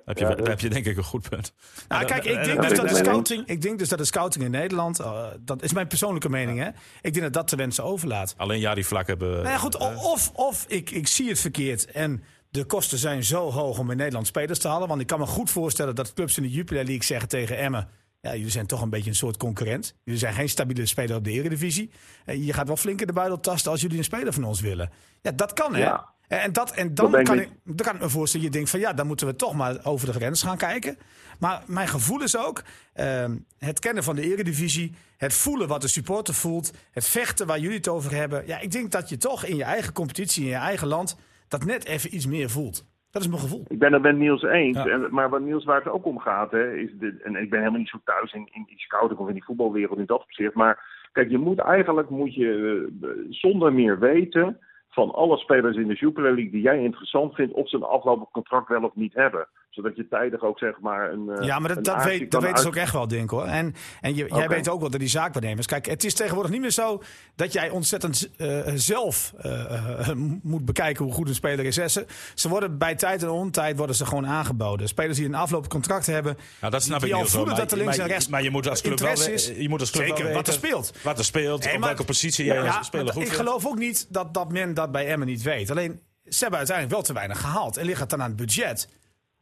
Heb je, ja, heb je denk ik een goed punt. Nou, kijk, ik denk, dus dat de scouting, ik denk dus dat de scouting in Nederland, uh, dat is mijn persoonlijke mening, hè. Ik denk dat dat de wensen overlaat. Alleen ja, die vlak hebben. Nou ja, goed, of, of ik, ik zie het verkeerd en de kosten zijn zo hoog om in Nederland spelers te halen. Want ik kan me goed voorstellen dat clubs in de Jupiler League zeggen tegen Emmen. Ja, jullie zijn toch een beetje een soort concurrent. Jullie zijn geen stabiele speler op de Eredivisie. Je gaat wel flink in de buidel tasten als jullie een speler van ons willen. Ja, dat kan, hè. Ja. En, dat, en dan, kan ik, dan kan ik me voorstellen, je denkt van ja, dan moeten we toch maar over de grens gaan kijken. Maar mijn gevoel is ook uh, het kennen van de eredivisie, het voelen wat de supporter voelt, het vechten waar jullie het over hebben. Ja, ik denk dat je toch in je eigen competitie, in je eigen land, dat net even iets meer voelt. Dat is mijn gevoel. Ik ben het met Niels eens. Ja. En, maar wat Niels waar het ook om gaat, hè, is de, en ik ben helemaal niet zo thuis in, in die scouting of in die voetbalwereld in dat opzicht. Maar kijk, je moet eigenlijk moet je, uh, zonder meer weten van alle spelers in de Jupiler League die jij interessant vindt, of ze een aflopend contract wel of niet hebben. Zodat je tijdig ook zeg maar een. Ja, maar dat, dat, weet, dat weten ze ook echt wel, denk hoor. En, en je, okay. jij weet ook wel dat die zaakwaarnemers. Kijk, het is tegenwoordig niet meer zo dat jij ontzettend uh, zelf uh, moet bekijken hoe goed een speler is. Ze, ze worden bij tijd en ontijd worden ze gewoon aangeboden. Spelers die een aflopend contract hebben. Nou, dat snap die ik al voelen zo, dat er links maar, en rechts. Maar je moet als club wel, is. je moet als club Zeker, wel wat er speelt. Wat er speelt, op maar, welke positie jij ja, als speler goed Ik geloof ook niet dat, dat men dat bij Emmen niet weet. Alleen ze hebben uiteindelijk wel te weinig gehaald. En ligt het dan aan het budget?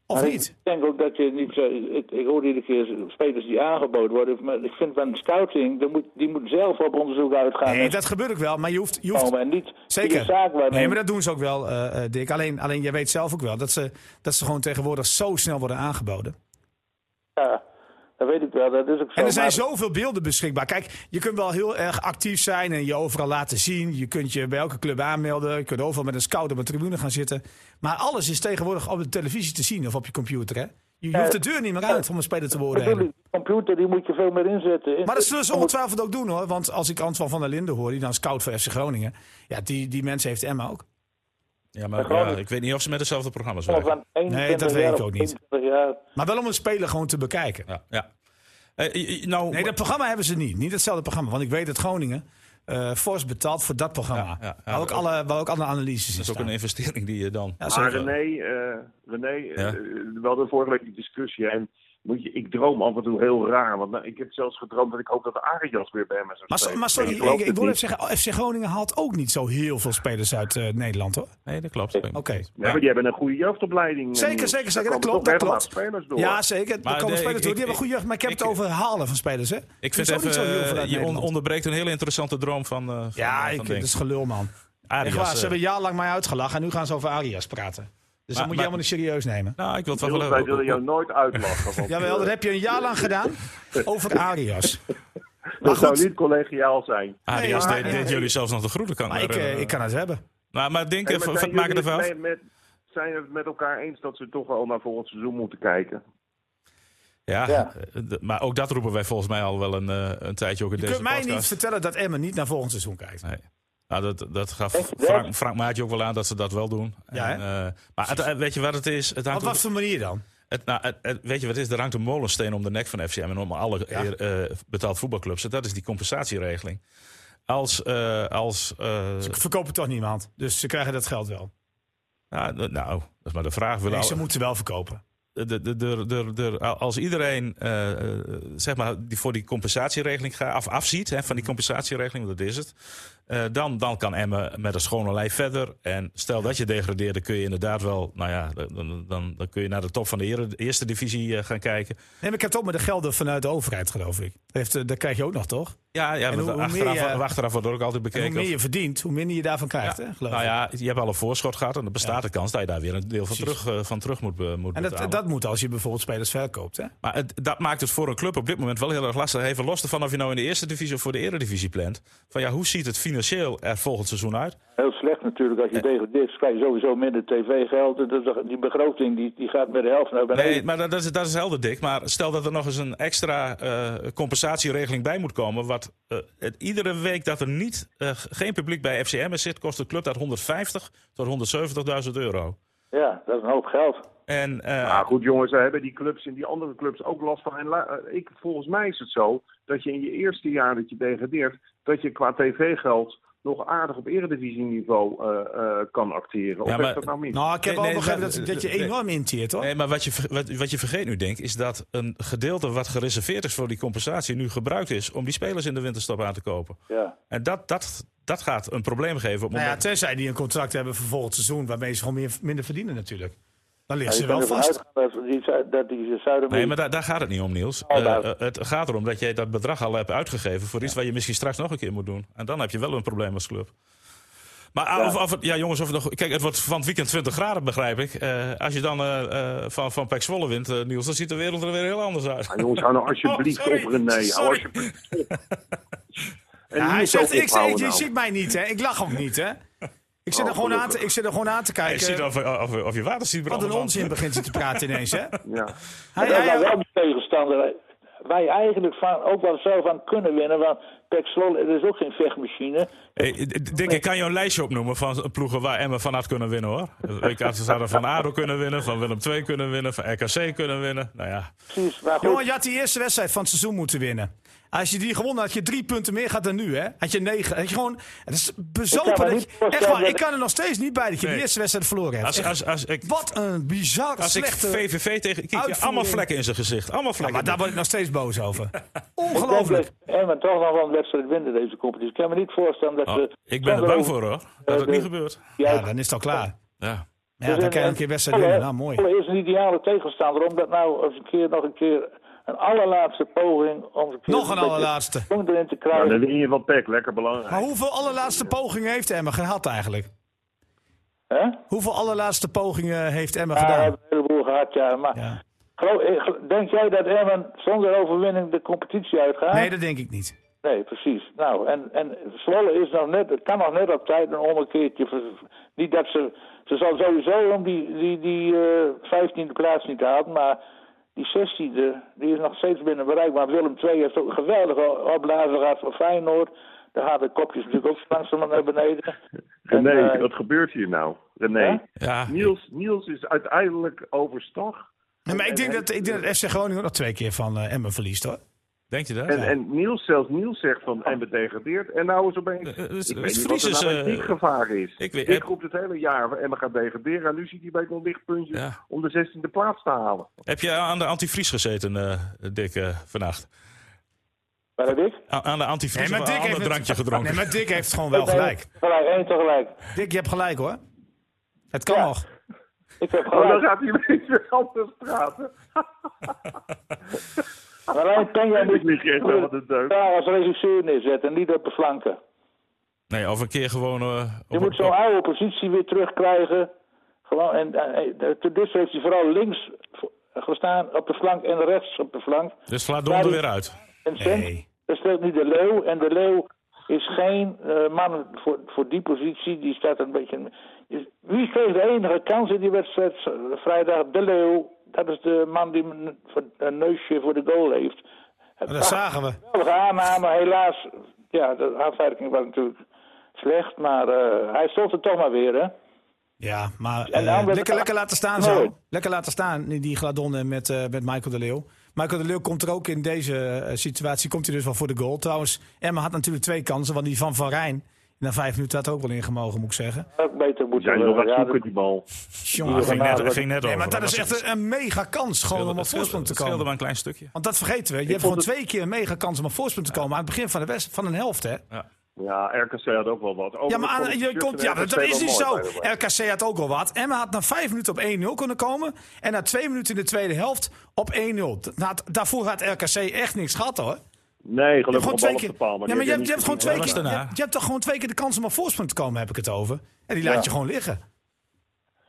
Of maar niet? Ik denk ook dat je niet zo. Ik, ik hoor iedere keer spelers die aangeboden worden. Maar ik vind van scouting, die moet, die moet zelf op onderzoek uitgaan. Nee, dat gebeurt ook wel. Maar je hoeft. Je hoeft oh, niet zeker. Zaak nee, maar dat doen ze ook wel, uh, Dick. Alleen, alleen jij weet zelf ook wel dat ze, dat ze gewoon tegenwoordig zo snel worden aangeboden. Ja. Dat weet ik wel, dat is ook zo. En er zijn maar... zoveel beelden beschikbaar. Kijk, je kunt wel heel erg actief zijn en je overal laten zien. Je kunt je bij elke club aanmelden. Je kunt overal met een scout op een tribune gaan zitten. Maar alles is tegenwoordig op de televisie te zien of op je computer. Hè? Je, je hoeft de deur niet meer uit om een speler te beoordelen. De computer die moet je veel meer inzetten. Maar dat zullen ze ongetwijfeld ook doen hoor. Want als ik Antoine van der Linden hoor, die dan scout voor FC Groningen. Ja, die, die mensen heeft Emma ook. Ja, maar ja, ik weet niet of ze met dezelfde programma's werken. Nee, dat weet ik ook niet. Maar wel om een speler gewoon te bekijken. Ja, ja. Uh, nou, nee, dat programma hebben ze niet. Niet hetzelfde programma. Want ik weet dat Groningen uh, fors betaalt voor dat programma. Ja, ja, ja, waar, ook alle, waar ook alle analyses Dat is ook staan. een investering die je dan... Ja, maar René, uh, René ja? we hadden vorige week die discussie. En moet je, ik droom af en toe heel raar. Want nou, ik heb zelfs gedroomd dat ik hoop dat de Arias weer bij me zou maar, spelen. Maar sorry, ik, ik, ik wil even zeggen, FC Groningen haalt ook niet zo heel veel spelers uit uh, Nederland, hoor. Nee, dat klopt. Oké. Okay. Ja, maar die hebben een goede jeugdopleiding. Zeker, zeker, zeker. Dat klopt, dat klopt. Spelers door. Ja, zeker. Er komen spelers door. Die hebben goede jeugd. Maar ik heb het over halen van spelers, hè. Ik vind even, zo heel je on onderbreekt een hele interessante droom van... Uh, van ja, van ik, dat is gelul, man. Arias, waar, ze hebben een jaar lang mij uitgelachen en nu gaan ze over Arias praten. Dus dat moet je helemaal niet serieus nemen. Nou, ik wil het wel Wij willen jou nooit uitlachen. Want, Jawel, dat heb je een jaar lang gedaan. Over Arias. dat zou niet collegiaal zijn. Arias nee, deed, deed jullie zelfs nog de groeten. Kan maar ik, uh, ik kan het hebben. Maar, maar denk even, maak het even af. Met, zijn het met elkaar eens dat ze toch wel naar volgend seizoen moeten kijken. Ja, eh, maar ook dat roepen wij volgens mij al wel een, eh, een tijdje ook in Je deze kunt mij podcast. niet vertellen dat Emmen niet naar volgend seizoen kijkt. Nee. Nou, dat, dat gaf? Frank, Frank Maatje ook wel aan dat ze dat wel doen. Ja, En, eh, maar het, eh, weet je wat het is? Het Op hangt wat voor manier dan? het, nou, het- het- weet je wat het is? Er hangt een molensteen om de nek van FCM en om alle Ja. eh, betaald voetbalclubs. En dat is die compensatieregeling. Als, eh, als eh, Ze verkopen toch niemand. Dus ze krijgen dat geld wel. nou, nou, dat is maar de vraag. Willen Nee, ze moeten wel verkopen. de, de, de, de, de- als iedereen zeg maar, die voor die compensatieregeling gaat, af, afziet hè, van die compensatieregeling, dat is het. Eh, dan, dan kan Emmen met een schone lijn verder. En stel dat je degradeert, dan kun je inderdaad wel, nou ja, dan, dan, dan kun je naar de top van de eerste divisie eh, gaan kijken. Nee, maar ik heb het ook met de gelden vanuit de overheid, geloof ik. Dat, heeft, eh, dat krijg je ook nog, toch? Ja, ja hoe- hoe achteraf, meer je- achteraf wordt ook altijd En bekeken. hoe meer je verdient, hoe minder je daarvan krijgt, hè, geloof nou ik. ja, je hebt al een voorschot gehad en er bestaat de kans dat je daar weer een deel van Precies. terug, van terug moet, moet En dat, dat moet als je bijvoorbeeld spelers verkoopt, hè? Maar het, dat maakt het voor een club op dit moment wel heel erg lastig. Even los ervan of je nou in de eerste divisie of voor de eredivisie plant. Van ja, hoe ziet het financieel er volgend seizoen uit? Heel slecht natuurlijk. Als je degradeert, krijg je sowieso minder tv-geld. Dus die begroting die, die gaat met de helft naar beneden. Nee, maar dat, dat is, dat is helder, Dick. Maar stel dat er nog eens een extra eh, compensatieregeling bij moet komen. Wat eh, het, iedere week dat er niet, eh, geen publiek bij FCM zit, kost de club dat 150 tot 170.000 euro. Ja, dat is een hoop geld. En eh, Nou goed jongens, daar hebben die clubs in die andere clubs ook last van. En eh, ik, volgens mij is het zo dat je in je eerste jaar dat je degradeert, dat je qua tv-geld nog aardig op eredivisieniveau eh eh kan acteren. Of Ja, heb maar- dat nou mis? Nou, ik heb Nee, wel nee, begrepen dat- dat, dat je nee. enorm inteert, hoor. Nee, maar wat je, wat, wat je vergeet nu, denk is dat een gedeelte wat gereserveerd is voor die compensatie nu gebruikt is om die spelers in de winterstop aan te kopen. Ja. En dat, dat, dat gaat een probleem geven op het Nou ja, moment. tenzij die een contract hebben voor volgend seizoen, waarmee ze gewoon meer, minder verdienen natuurlijk. Dan Ja, je ze wel vast. dat die, dat. Nee, maar daar, daar gaat het niet om, Niels. Oh, Eh, eh, het gaat erom dat jij dat bedrag al hebt uitgegeven voor iets wat je misschien straks nog een keer moet doen. En dan heb je wel een probleem als club. Maar ah, Ja. of, of ja, jongens, of het nog. Kijk, het wordt van het weekend 20 graden, begrijp ik. Eh, als je dan van, van Pek Zwolle wint, Niels, dan ziet de wereld er weer heel anders uit. Ah, jongens, hou nou alsjeblieft Oh, sorry. op René. Hou alsjeblieft op. En Ja, hij zegt, ik, je nou. ziet mij niet, hè? Ik lach ook niet, hè? Ik zit, Oh, er gewoon aan te, ik zit er gewoon aan te Je kijken. ziet of, of, of je water ziet Wat branden. een man. onzin begint hij te praten ineens, hè? Ja. Hij, dat is hij, wel de tegenstander je eigenlijk van, ook wel zelf aan kunnen winnen. Want Zwolle, er is ook geen vechtmachine. Hey, Dick, ik kan je een lijstje opnoemen van ploegen waar Emmen van had kunnen winnen hoor. Ik had ze hadden van ADO kunnen winnen, van Willem II kunnen winnen, van RKC kunnen winnen. Nou ja, Precies, maar goed. jongen, je had die eerste wedstrijd van het seizoen moeten winnen. Als je die gewonnen had, had je drie punten meer gehad dan nu, hè? Had je negen. Had je gewoon, het is Ik kan bezopen. Dat je, echt waar, ik kan er nog steeds niet bij dat je Nee. die eerste wedstrijd verloren hebt. als, als, als ik, wat een bizar als ik slechte... VVV tegen... Kijk, uitvoering. allemaal vlekken in zijn gezicht. Allemaal vlekken. maar daar word ik nog steeds boos over. Ik denk Ongelooflijk. dat Emmen toch nog wel een wedstrijd winnen deze competitie. Ik kan me niet voorstellen dat Oh, ze... ik ben er bang voor hoor, dat het de- niet gebeurt. Ja, Ja, dan is het al klaar. Ja. Ja, dan kan je een keer wedstrijd winnen. Nou, mooi. Zwolle is een ideale tegenstander. Omdat nou eens een keer, nog een keer een allerlaatste poging... Om een keer Nog een allerlaatste. erin te krijgen. dan win je van Pek, lekker belangrijk. Maar hoeveel allerlaatste pogingen heeft Emma gehad eigenlijk? Hè? Hoeveel allerlaatste pogingen heeft Emma Ja, gedaan? hebben een heleboel gehad, ja. Maar Ja. geloof- eh, denk jij dat Emmen zonder overwinning de competitie uitgaat? Nee, dat denk ik niet. Nee, precies. Nou, en, en Zwolle is nog net, het kan nog net op tijd een ommekeertje. Niet dat ze, ze zal sowieso om die, die, die eh 15e plaats niet halen, maar die 16e, die is nog steeds binnen bereik. Maar Willem II heeft ook een geweldige opblazen gehad voor Feyenoord. Daar gaan de kopjes natuurlijk ook langzaam naar beneden. René, En, eh, wat gebeurt hier nou? René? Ja, Niels, Niels is uiteindelijk overstag. Nee, maar ik denk dat, ik denk dat FC Groningen nog twee keer van eh Emmen verliest hoor. Denk je dat? En, en Niels, zelfs Niels zegt van en degradeert. En nou is opeens... Eh, dus- ik dus weet niet wat is, er nou eh, een piekgevaar is. ik weet- Ik roep het hele jaar en we gaan degraderen. En nu ziet hij bij nog lichtpuntjes Ja. om de 16e plaats te halen. Heb je aan de antivries gezeten, eh Dick, vannacht? Waar heb ik? A- aan de antivries Nee, maar Dick een heeft het- drankje gedronken? Nee, maar Dick heeft gewoon wel gelijk. Gelijk, één tegelijk. Dick, je hebt gelijk hoor. Het kan Ja. nog. Ik heb Oh, dan gelijk. gaat hij weer anders praten. Alleen kan jij Ik niet echt wat deuk. daar als regisseur neerzetten en niet op de flanken. Nee, of een keer gewoon... eh, Je moet zo'n oude positie weer terugkrijgen. Gewoon, en, en, en tot dusver heeft hij vooral links gestaan op de flank en rechts op de flank. Dus sla Don er weer uit. En cent, Nee. er speelt nu de Leeuw. En de Leeuw is geen eh, man voor, voor die positie. Die staat een beetje... is- Wie kreeg de enige kans in die wedstrijd eh, vrijdag? De Leeuw. Dat is de man die een, neusje voor de goal heeft. Dat zagen we. Geweldige aanname, helaas. Ja, de afwerking was natuurlijk slecht, maar eh, hij stond er toch maar weer, hè? Ja, maar eh, lekker, lekker laten staan zo. Lekker laten staan, die Gladonne met, eh, met Michael de Leeuw. Michael de Leeuw komt er ook in deze situatie, komt hij dus wel voor de goal. Trouwens, Emma had natuurlijk twee kansen, want die van Van Rijn... Na vijf minuten had ook wel ingemogen, moet ik zeggen. Ook beter moeten zijn ja, zoeken, dat- die bal. Jongen, Het ging net, ging net Nee, over. maar dat is echt een, een mega kans gewoon om op scheelde- voorsprong te het scheelde komen. maar een klein stukje. Want dat vergeten we. Je hebt gewoon het- twee keer een mega kans om op voorsprong te komen. Aan het begin van, de best, van een helft, hè? Ja, RKC had ook wel wat. Ja, maar aan- je komt, ja, dat is niet zo. RKC had ook wel wat. Emma had na vijf minuten op 1-0 kunnen komen. En na twee minuten in de tweede helft op 1-0. Na- Daarvoor had RKC echt niks gehad, hoor. Nee, gelukkig gewoon een twee op keer, de paal. maar ja, maar je heb hebt, je hebt gewoon niet twee keer, je, hebt- je hebt toch gewoon twee keer de kans om op voorsprong te komen, heb ik het over. En die laat Ja. je gewoon liggen.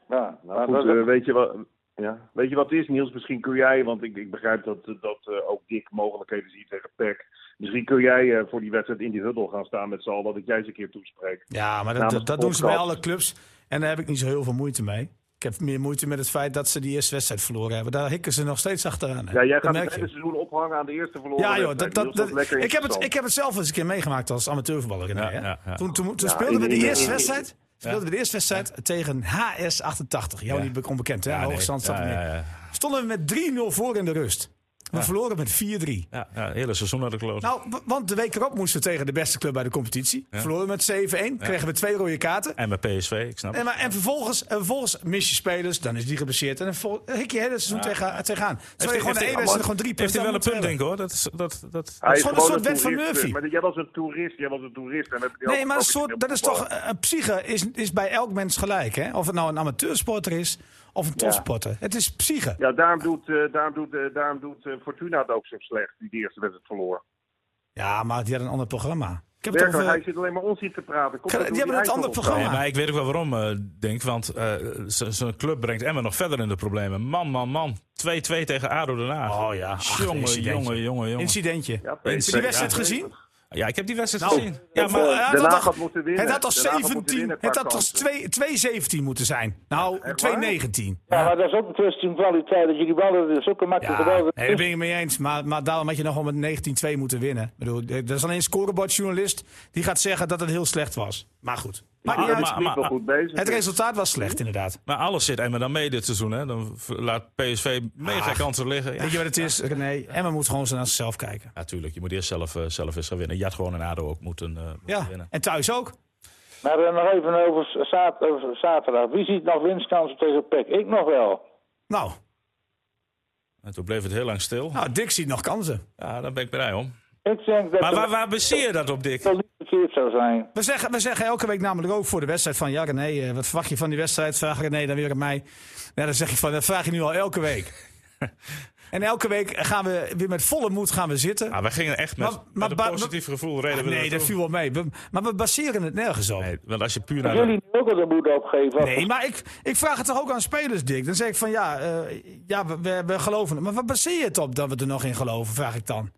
Ja, Nou, maar goed, dat- eh, weet, je wat, ja. weet je wat het is, Niels? Misschien kun jij, want ik, ik begrijp dat, dat eh, ook Dick mogelijkheden ziet tegen PEC. Misschien kun jij eh, voor die wedstrijd in die huddle gaan staan met z'n allen, dat ik jij eens een keer toespreek. Ja, maar dat, dat, doen ze bij alle clubs. En daar heb ik niet zo heel veel moeite mee. Ik heb meer moeite met het feit dat ze die eerste wedstrijd verloren hebben. Daar hikken ze nog steeds achteraan. hè. Ja, jij gaat het hele seizoen ophangen aan de eerste verloren Ja, joh, dat, dat, ik, heb het, ik heb het zelf eens een keer meegemaakt als amateurvoetballer. René, Ja, hè. ja, ja. Toen, toen, toen Ja, speelden we de eerste wedstrijd. Speelden we de eerste wedstrijd tegen HS88. Jou Ja. niet onbekend, hè? Ja, nee. Hoogstand staat Ja, ja, meer. ja. Stonden we met 3-0 voor in de rust. We verloren met 4-3. Ja, ja, het hele seizoen had ik geloofd. Nou, want de week erop moesten we tegen de beste club bij de competitie. Verloren met 7-1. Kregen we twee rode kaarten. En met PSV, ik snap En, het. maar, en, vervolgens, en vervolgens mis je spelers, dan is die geblesseerd. En dan hik je het hele seizoen tegen, tegenaan. Terwijl je Heeft gewoon ene wedstrijd gewoon drie Heeft hij wel een punten punt, denk ik hoor. Dat is, dat, dat, Hij is gewoon een soort wet van Murphy. Maar jij was een toerist, jij was een toerist. En Nee, maar een soort, dat is toch een psyche is, is bij elk mens gelijk. Hè? Of het nou een amateursporter is of een topsporter. Het is psyche. Ja, daarom doet, eh, daarom doet, eh, daarom doet eh, Fortuna het ook zo slecht, die de eerste wedstrijd verloor. Ja, maar die had een ander programma. Ik heb het Werkelijk, over, hij zit alleen maar onzin te praten. Dat die hebben het of zo? programma. Nee, maar ik weet ook wel waarom, eh, denk Want eh, z- zo'n club brengt Emmen nog verder in de problemen. Man, man, man. 2-2 tegen ADO Den Haag. Oh ja, jongen, incidentje. jongen, jongen, jongen. Incidentje. Ja, Heb je die wedstrijd ja. gezien? Ja, ik heb die wedstrijd Nou, gezien. Ja, maar... Vol- het had had moeten winnen. Het had toch Den Haag had moeten 17, winnen het had. 2 2-17 moeten zijn. Nou, waar? 2-19. ja, maar dat is ook een kwestie van kwaliteit. Dat je die ballen, dat is ook een makkelijke Ja, bal. nee, daar ben ik het mee eens. Maar, maar daarom had je nog wel met 19-2 moeten winnen. Ik bedoel, er is alleen een scorebordjournalist die gaat zeggen dat het heel slecht was. Maar goed, Maar- wel goed bezig. Het resultaat was slecht, inderdaad. Maar alles zit Emmen dan mee dit seizoen. Hè? Dan laat PSV mega Ach. kansen liggen. Ja. Weet je wat het is, René? Emma moet gewoon naar zichzelf kijken. Natuurlijk, je moet eerst zelf, eh, zelf eens gaan winnen. Je had gewoon een ADO ook moeten, eh, moeten Ja, winnen. en thuis ook. Maar eh, nog even over, zaad- over zaterdag. Wie ziet nog winstkansen tegen PEC? Ik nog wel. Nou, En toen bleef het heel lang stil. nou, Dick ziet nog kansen. Ja, daar ben ik blij om. Ik denk dat Maar waar, waar baseer je dat op, Dick? Zou zijn. We zeggen, we zeggen elke week namelijk ook voor de wedstrijd van... Ja, René, eh, wat verwacht je van die wedstrijd? Vraag René dan weer aan mij. Ja, dan zeg ik van, dat vraag je nu al elke week. en elke week gaan we weer met volle moed gaan we zitten. Ah, wij gingen echt met, Maar- maar met een positief gevoel reden Ah, we nee, dat viel wel mee. We- maar we baseren het nergens op. Nee, want als je puur naar de- jullie nu ook al de moed opgeven. Nee, maar ik, ik vraag het toch ook aan spelers, Dick. Dan zeg ik van ja, eh, ja we, we, we geloven het. Maar wat baseer je het op dat we er nog in geloven, vraag ik dan.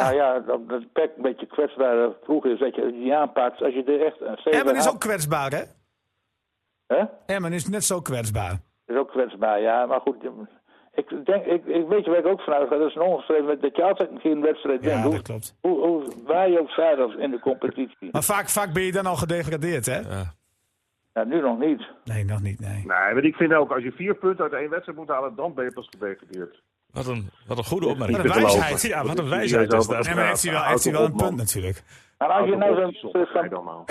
Nou ja, dat, dat PEC een beetje kwetsbaar vroeg is. Dat je die aanpakt als je er echt een Emmen is ook kwetsbaar, hè? Hè? Emmen is net zo kwetsbaar. is ook kwetsbaar, ja. Maar goed, ik denk, ik, ik weet je waar ik ook vanuit ga. Dat is een ongeschreven dat je altijd een keer een wedstrijd Ja, wint. dat Hoe, klopt. hoe, hoe, waar je ook staat als in de competitie. Maar vaak, vaak ben je dan al gedegradeerd, hè? Ja. Ja, nu nog niet. Nee, nog niet, nee. Nee, maar ik vind ook, als je vier punten uit één wedstrijd moet halen, dan ben je pas gedegradeerd. Wat een, wat een goede opmerking. Wat een wijsheid. Ja, wat een is wijsheid is dat. Nee, maar heeft hij wel, heeft hij wel een punt natuurlijk. Maar als je nou zo'n dan nou.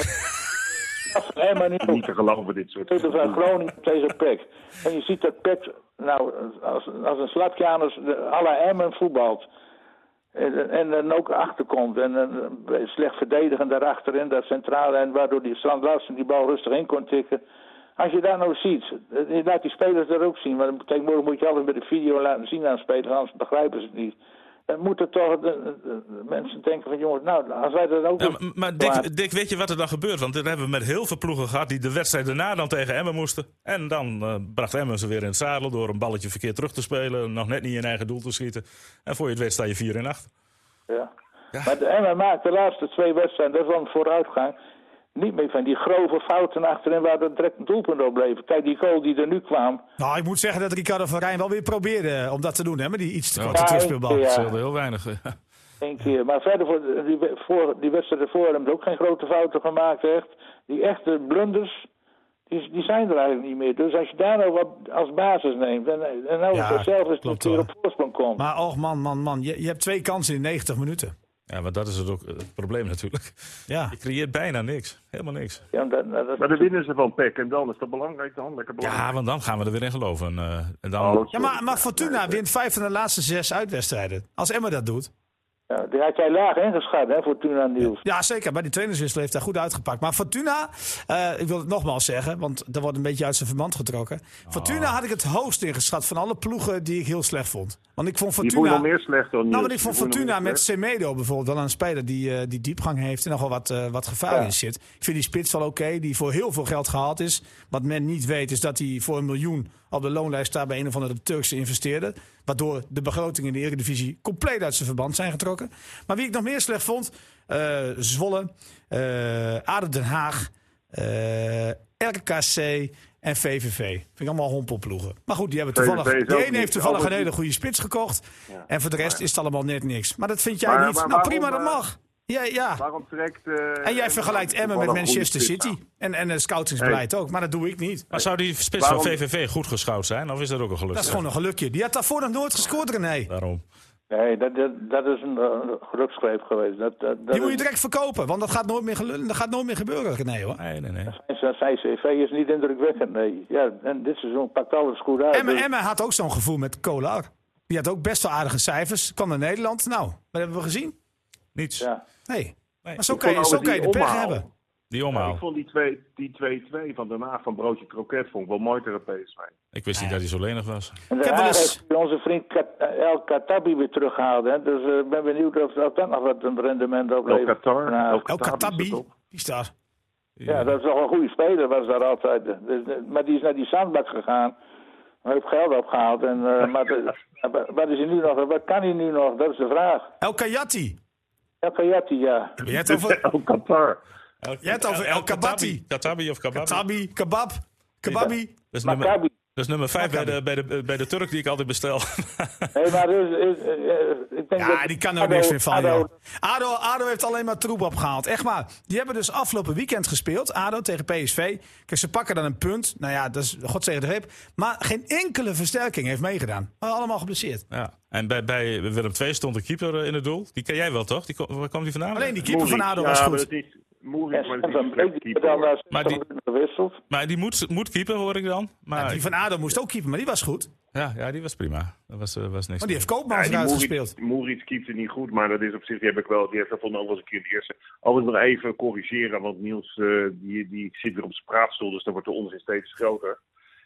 helemaal niet Niet te geloven, dit soort Peter van Groningen tegen PEC. En je ziet dat PEC, nou, als, als een slapjanus, la Emmen voetbalt. En, en dan ook achterkomt. En een slecht verdedigen daarachterin, dat centrale. En waardoor die Strand Larsen die bal rustig in kon tikken. Als je dat nou ziet, eh, laat die spelers dat ook zien. Maar tegenwoordig moet je altijd met de video laten zien aan spelers, anders begrijpen ze het niet. Dan moeten toch de, de- de mensen denken van jongens, nou, als wij dat ook... Ja, maar- maar Dick, Dick, weet je wat er dan gebeurt? Want dit hebben we met heel veel ploegen gehad die de wedstrijd daarna dan tegen Emmen moesten. En dan eh, bracht Emmen ze weer in het zadel door een balletje verkeerd terug te spelen. Nog net niet in eigen doel te schieten. En voor je het weet sta je 4 in 8. Ja. Maar de Emma maakt de laatste twee wedstrijden, dat is wel een vooruitgang. Niet meer van die grove fouten achterin waar er direct een doelpunt op bleef. Kijk, die goal die er nu kwam. Nou, ik moet zeggen dat Ricardo van Rijn wel weer probeerde eh, om dat te doen, hè, met die iets te korte Ja, terugspeelbal. ja. Dat heel weinig. Eén keer. Maar verder, voor die, voor, die wedstrijd ervoor hebben ze ook geen grote fouten gemaakt, echt. Die echte blunders, die, die zijn er eigenlijk niet meer. Dus als je daar nou wat als basis neemt, en, en nou Ja, zelf eens hoor. op voorsprong komt. Maar oh man, man, man, je, je hebt twee kansen in 90 minuten. Ja, maar dat is het ook het probleem natuurlijk. Ja. Je creëert bijna niks. Helemaal niks. Ja, dat, dat, Maar dan winnen ze van PEC en dan is dat belangrijk dan? Lekker belangrijk. Ja, want dan gaan we er weer in geloven. eh, en dan, Oh, Ja, maar, maar Fortuna wint vijf van de laatste zes uitwedstrijden. Als Emma dat doet. Ja, die had jij laag ingeschat, hè, Fortuna Niels. Ja, zeker. Maar die trainerswissel heeft daar goed uitgepakt. Maar Fortuna, eh, ik wil het nogmaals zeggen, want er wordt een beetje uit zijn verband getrokken. Fortuna had ik het hoogst ingeschat van alle ploegen die ik heel slecht vond. Want ik vond Die vond je Fortuna. nog meer slecht dan Nou, want ik vond je Fortuna met. Semedo bijvoorbeeld wel een speler die, eh, die diepgang heeft en nogal wat, eh, wat gevaar Ja. in zit. Ik vind die spits wel oké, die voor heel veel geld gehaald is. Wat men niet weet is dat hij voor een miljoen op de loonlijst staat bij een of andere Turkse investeerder. Waardoor de begrotingen in de Eredivisie compleet uit zijn verband zijn getrokken. Maar wie ik nog meer slecht vond, eh, Zwolle, eh ADO Den Haag, eh, RKC en VVV. Vind ik allemaal hompelploegen. Maar goed, die, hebben toevallig, ook ene heeft toevallig een hele goede spits gekocht. En voor de rest is het allemaal net niks. Maar dat vind jij Maar- niet. maar nou prima, dat mag. Ja, ja. Waarom trekt... eh, En jij vergelijkt Emmen met Manchester City. En, en het scoutingsbeleid ook. Maar dat doe ik niet. maar zou die spits Waarom- van VVV goed geschout zijn? Of is dat ook een geluk? Dat is gewoon een gelukje. Die had daarvoor nog nooit gescoord, René. Daarom. Nee, dat, dat, dat is een uh, geluksgreep geweest. Dat, dat, dat Die moet je direct verkopen. Want dat gaat nooit meer, gelu- dat gaat nooit meer gebeuren, René hoor. Nee, nee, nee. Zijn, zijn CV is niet indrukwekkend, nee. Ja, en dit seizoen pakt alles goed uit. Emmen, Dus- had ook zo'n gevoel met Kolar. Die had ook best wel aardige cijfers. Kwam naar Nederland. Nou, wat hebben we gezien? Niets. ja. Nee. Nee. Maar zo kan je, zo kan je de pech omhaal. hebben. Die Ja, omhaal. ik vond die 2 die 2-2 van Haag van Broodje Kroket vond ik wel mooi tegen PSV. Ik wist niet dat hij zo lenig was. En Ik heb daarna wel eens- heeft onze vriend Kat- eh, El Katabi weer teruggehaald. Hè? Dus ik ben benieuwd of, dat nog wat een rendement El oplevert. Qatar. Nou, El El Katabi is die staat. ja, dat is toch een goede speler, was daar altijd. Dus, eh, maar die is naar die zandbak gegaan. Hij heeft geld opgehaald. En, eh, maar de- maar wat is hij nu nog? Wat kan hij nu nog? Dat is de vraag. El Kayati. El Kayati, ja. Over El Qatar. Je hebt over El Kabati. Katabi of Kababi. Kebab, kebabi. Dat is nummer, Maccabi. Dat is nummer vijf bij de, bij, de, bij de Turk die ik altijd bestel. Nee, maar dus, is, eh, ik denk Ja, dat die kan er ook niks meer van, Ado- joh. ADO, ADO heeft alleen maar troep opgehaald. Echt maar. Die hebben dus afgelopen weekend gespeeld. ADO tegen PSV. Kijk, ze pakken dan een punt. Nou ja, dat is God tegen de reep. Maar geen enkele versterking heeft meegedaan. Allemaal geblesseerd. ja. En bij, bij Willem II stond een keeper eh, in het doel. Die ken jij wel, toch? Die, waar kwam die vandaan? Alleen die keeper van. ADO ja, was maar goed. dat maar dat is die dan Maar die- gewisseld. Maar die moet, moet keeper, hoor ik dan. Maar Ja, die van ADO moest ook keeper, maar die was goed. ja, ja, die was prima. Dat was, eh, was niks. Maar die heeft Ja, eruit Moeric- gespeeld. Moeric keept het niet goed, maar dat is op zich, die heb ik wel, die heeft dat ook wel eens een keer de eerste. Overigens nog even corrigeren, want Niels eh, die, die zit weer op zijn praatstoel, dus dan wordt de onzin steeds groter.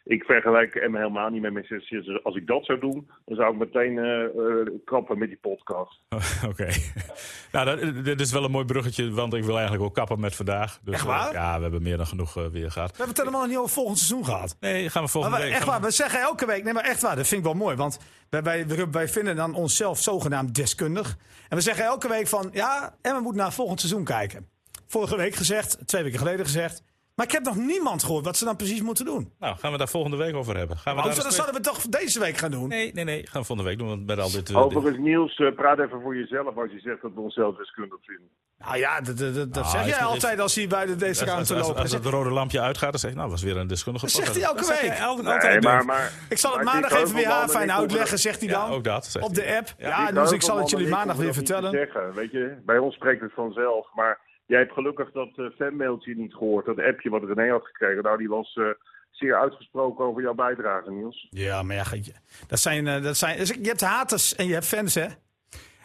Ik vergelijk hem helemaal niet met Manchester City. Dus Als ik dat zou doen, dan zou ik meteen eh eh, kappen met die podcast. Oké. nou, dat, dit is wel een mooi bruggetje, want ik wil eigenlijk ook kappen met vandaag. Dus, Echt waar? eh, ja, we hebben meer dan genoeg weer gehad. We hebben het helemaal niet over volgend seizoen gehad. Nee, gaan we volgende Maar we, week. echt waar, we zeggen elke week, nee maar echt waar, dat vind ik wel mooi. Want wij, wij, wij vinden dan onszelf zogenaamd deskundig. En we zeggen elke week van, ja, en we moeten naar volgend seizoen kijken. Vorige week gezegd, twee weken geleden gezegd. Maar ik heb nog niemand gehoord wat ze dan precies moeten doen. Nou, gaan we daar volgende week over hebben. Gaan we Maar daar dat zouden we toch deze week gaan doen? Nee, nee, nee. Gaan we volgende week doen. Want met al dit. eh, Overigens, Niels, eh, praat even voor jezelf als je zegt dat we onszelf deskundig vinden. Nou ja, dat, dat, dat dat Ah, zeg jij is- altijd als hij bij de, deze als, als, ruimte als, loopt. als Dat het rode lampje uitgaat, dan zeg je, nou, was weer een deskundige zegt hij elke Dat zeg week. Nee, altijd maar, doen. maar, Ik zal het maandag even weer dat ik uitleggen, zegt hij Ja, dan. ook dat. zegt Op de app. Ja, dus ik zal het jullie maandag weer dat te vertellen. Zeggen, weet je, bij ons spreekt het vanzelf. Maar jij hebt gelukkig dat eh, fanmailtje niet gehoord. Dat appje wat René had gekregen. Nou, die was eh, zeer uitgesproken over jouw bijdrage, Niels. Ja, maar ja, je- dat zijn, eh, dat zijn, dus je hebt haters en je hebt fans, hè?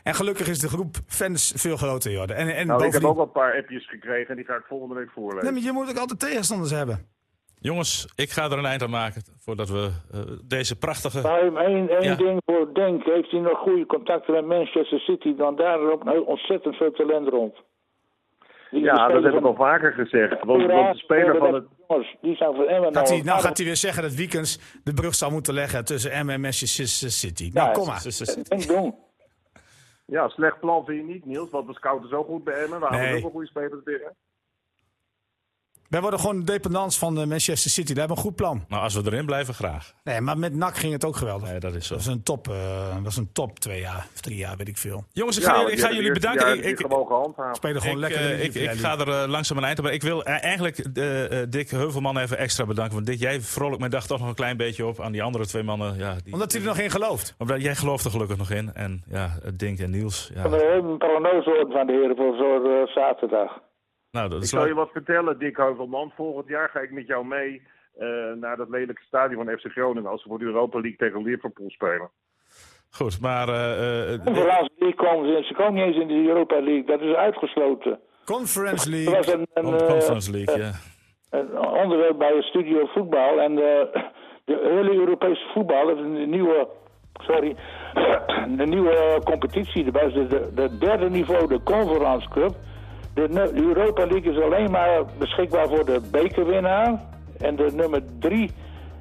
En gelukkig is de groep fans veel groter, joh. En, en Nou, ik heb ook wel een paar appjes gekregen en die ga ik volgende week voorlezen. Nee, maar je moet ook altijd tegenstanders hebben. Jongens, ik ga er een eind aan maken voordat we deze prachtige. Maar hem één, één Ja. ding voor Denk. Heeft hij nog goede contacten met Manchester City? Dan daar loopt nou ontzettend veel talent rond. Ja, dat heb ik al vaker gezegd. Want, want de speler van het... Die zijn voor Emmen Gaat hij, nou... nou gaat hij weer zeggen dat Wiekens de brug zou moeten leggen tussen M en Manchester City. Nou, kom maar. Ja, slecht plan vind je niet, Niels. Want we scouten zo goed bij Emmen. We hebben Nee. ook wel goede spelers binnen. Wij worden gewoon dependants van eh, Manchester City. Daar hebben we een goed plan. Nou, als we erin blijven, graag. Nee, maar met NAC ging het ook geweldig. Nee, dat is zo. Dat was een top, eh, dat was een top twee jaar of drie jaar, weet ik veel. Jongens, ik Ja, ga, want ik ga hebben jullie bedanken. Ik, ik, gewoon gehandhaafd. Spelen gewoon ik, lekker. eh, in de ik, ga er langzaam een eind op. Ik wil eigenlijk Dick Heuvelman even extra bedanken. Want Dick, jij vrolijk mijn dag toch nog een klein beetje op aan die andere twee mannen. Ja, die, Omdat hij er nog in gelooft. Omdat jij gelooft er gelukkig nog in. En ja, Dink en Niels. Ja. Van de hele prognose van de heren voor zo'n zaterdag. Nou, dat Ik zal je wat vertellen, Dick Heuvelman. Volgend jaar ga ik met jou mee eh, naar dat lelijke stadion van FC Groningen. Als we voor de Europa League tegen Liverpool spelen. Goed, maar eh, eh, Conference League komen ze, ze komen niet eens in de Europa League. Dat is uitgesloten. Conference Er was League. een, een, Con- Conference League, ja. een onderwerp bij de studio voetbal. En de, de hele Europese voetbal, dat is een nieuwe, sorry, de nieuwe competitie. Dat de, de derde niveau, de Conference Cup. De, Europa League is alleen maar beschikbaar voor de bekerwinnaar. En de nummer drie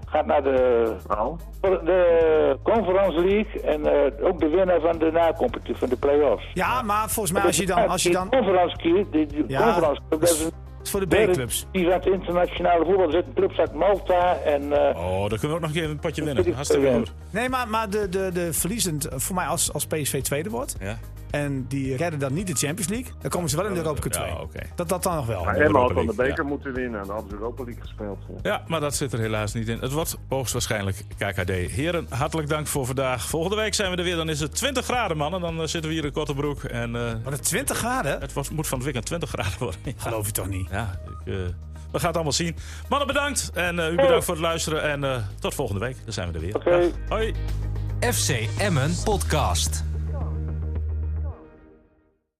gaat naar de, Nou, de Conference League. En eh, ook de winnaar van de na-competitie, van de play-offs. Ja, maar volgens mij als je dan... Als je dan De Conference Cup, de, de Ja, Conference dat is een is voor de B-clubs. die van het internationale voetbal. Er zitten clubs uit Malta en... eh, Oh, dan kunnen we ook nog een keer een potje winnen. Hartstikke goed. Nee, maar, maar de, de, de verliezend, voor mij als, als PSV tweede wordt... Ja, en die redden dan niet de Champions League... dan komen ze wel in de Europa Cup 2. ja oké. Dat dat dan nog wel. maar Emma had dan de beker ja. moeten winnen. En dan hadden ze Europa League gespeeld. Ja. Ja, maar dat zit er helaas niet in. Het wordt hoogstwaarschijnlijk KKD. Heren, hartelijk dank voor vandaag. Volgende week zijn we er weer. Dan is het 20 graden, mannen. Dan eh, zitten we hier in Kortebroek. En eh, Maar de 20 graden? het moet van het weekend 20 graden worden. Geloof je toch niet? Ja, ik, eh, we gaan het allemaal zien. Mannen, bedankt. En eh, u bedankt voor het luisteren. En eh, tot volgende week. Dan zijn we er weer. Oké. Dag. Hoi. FC Emmen Podcast.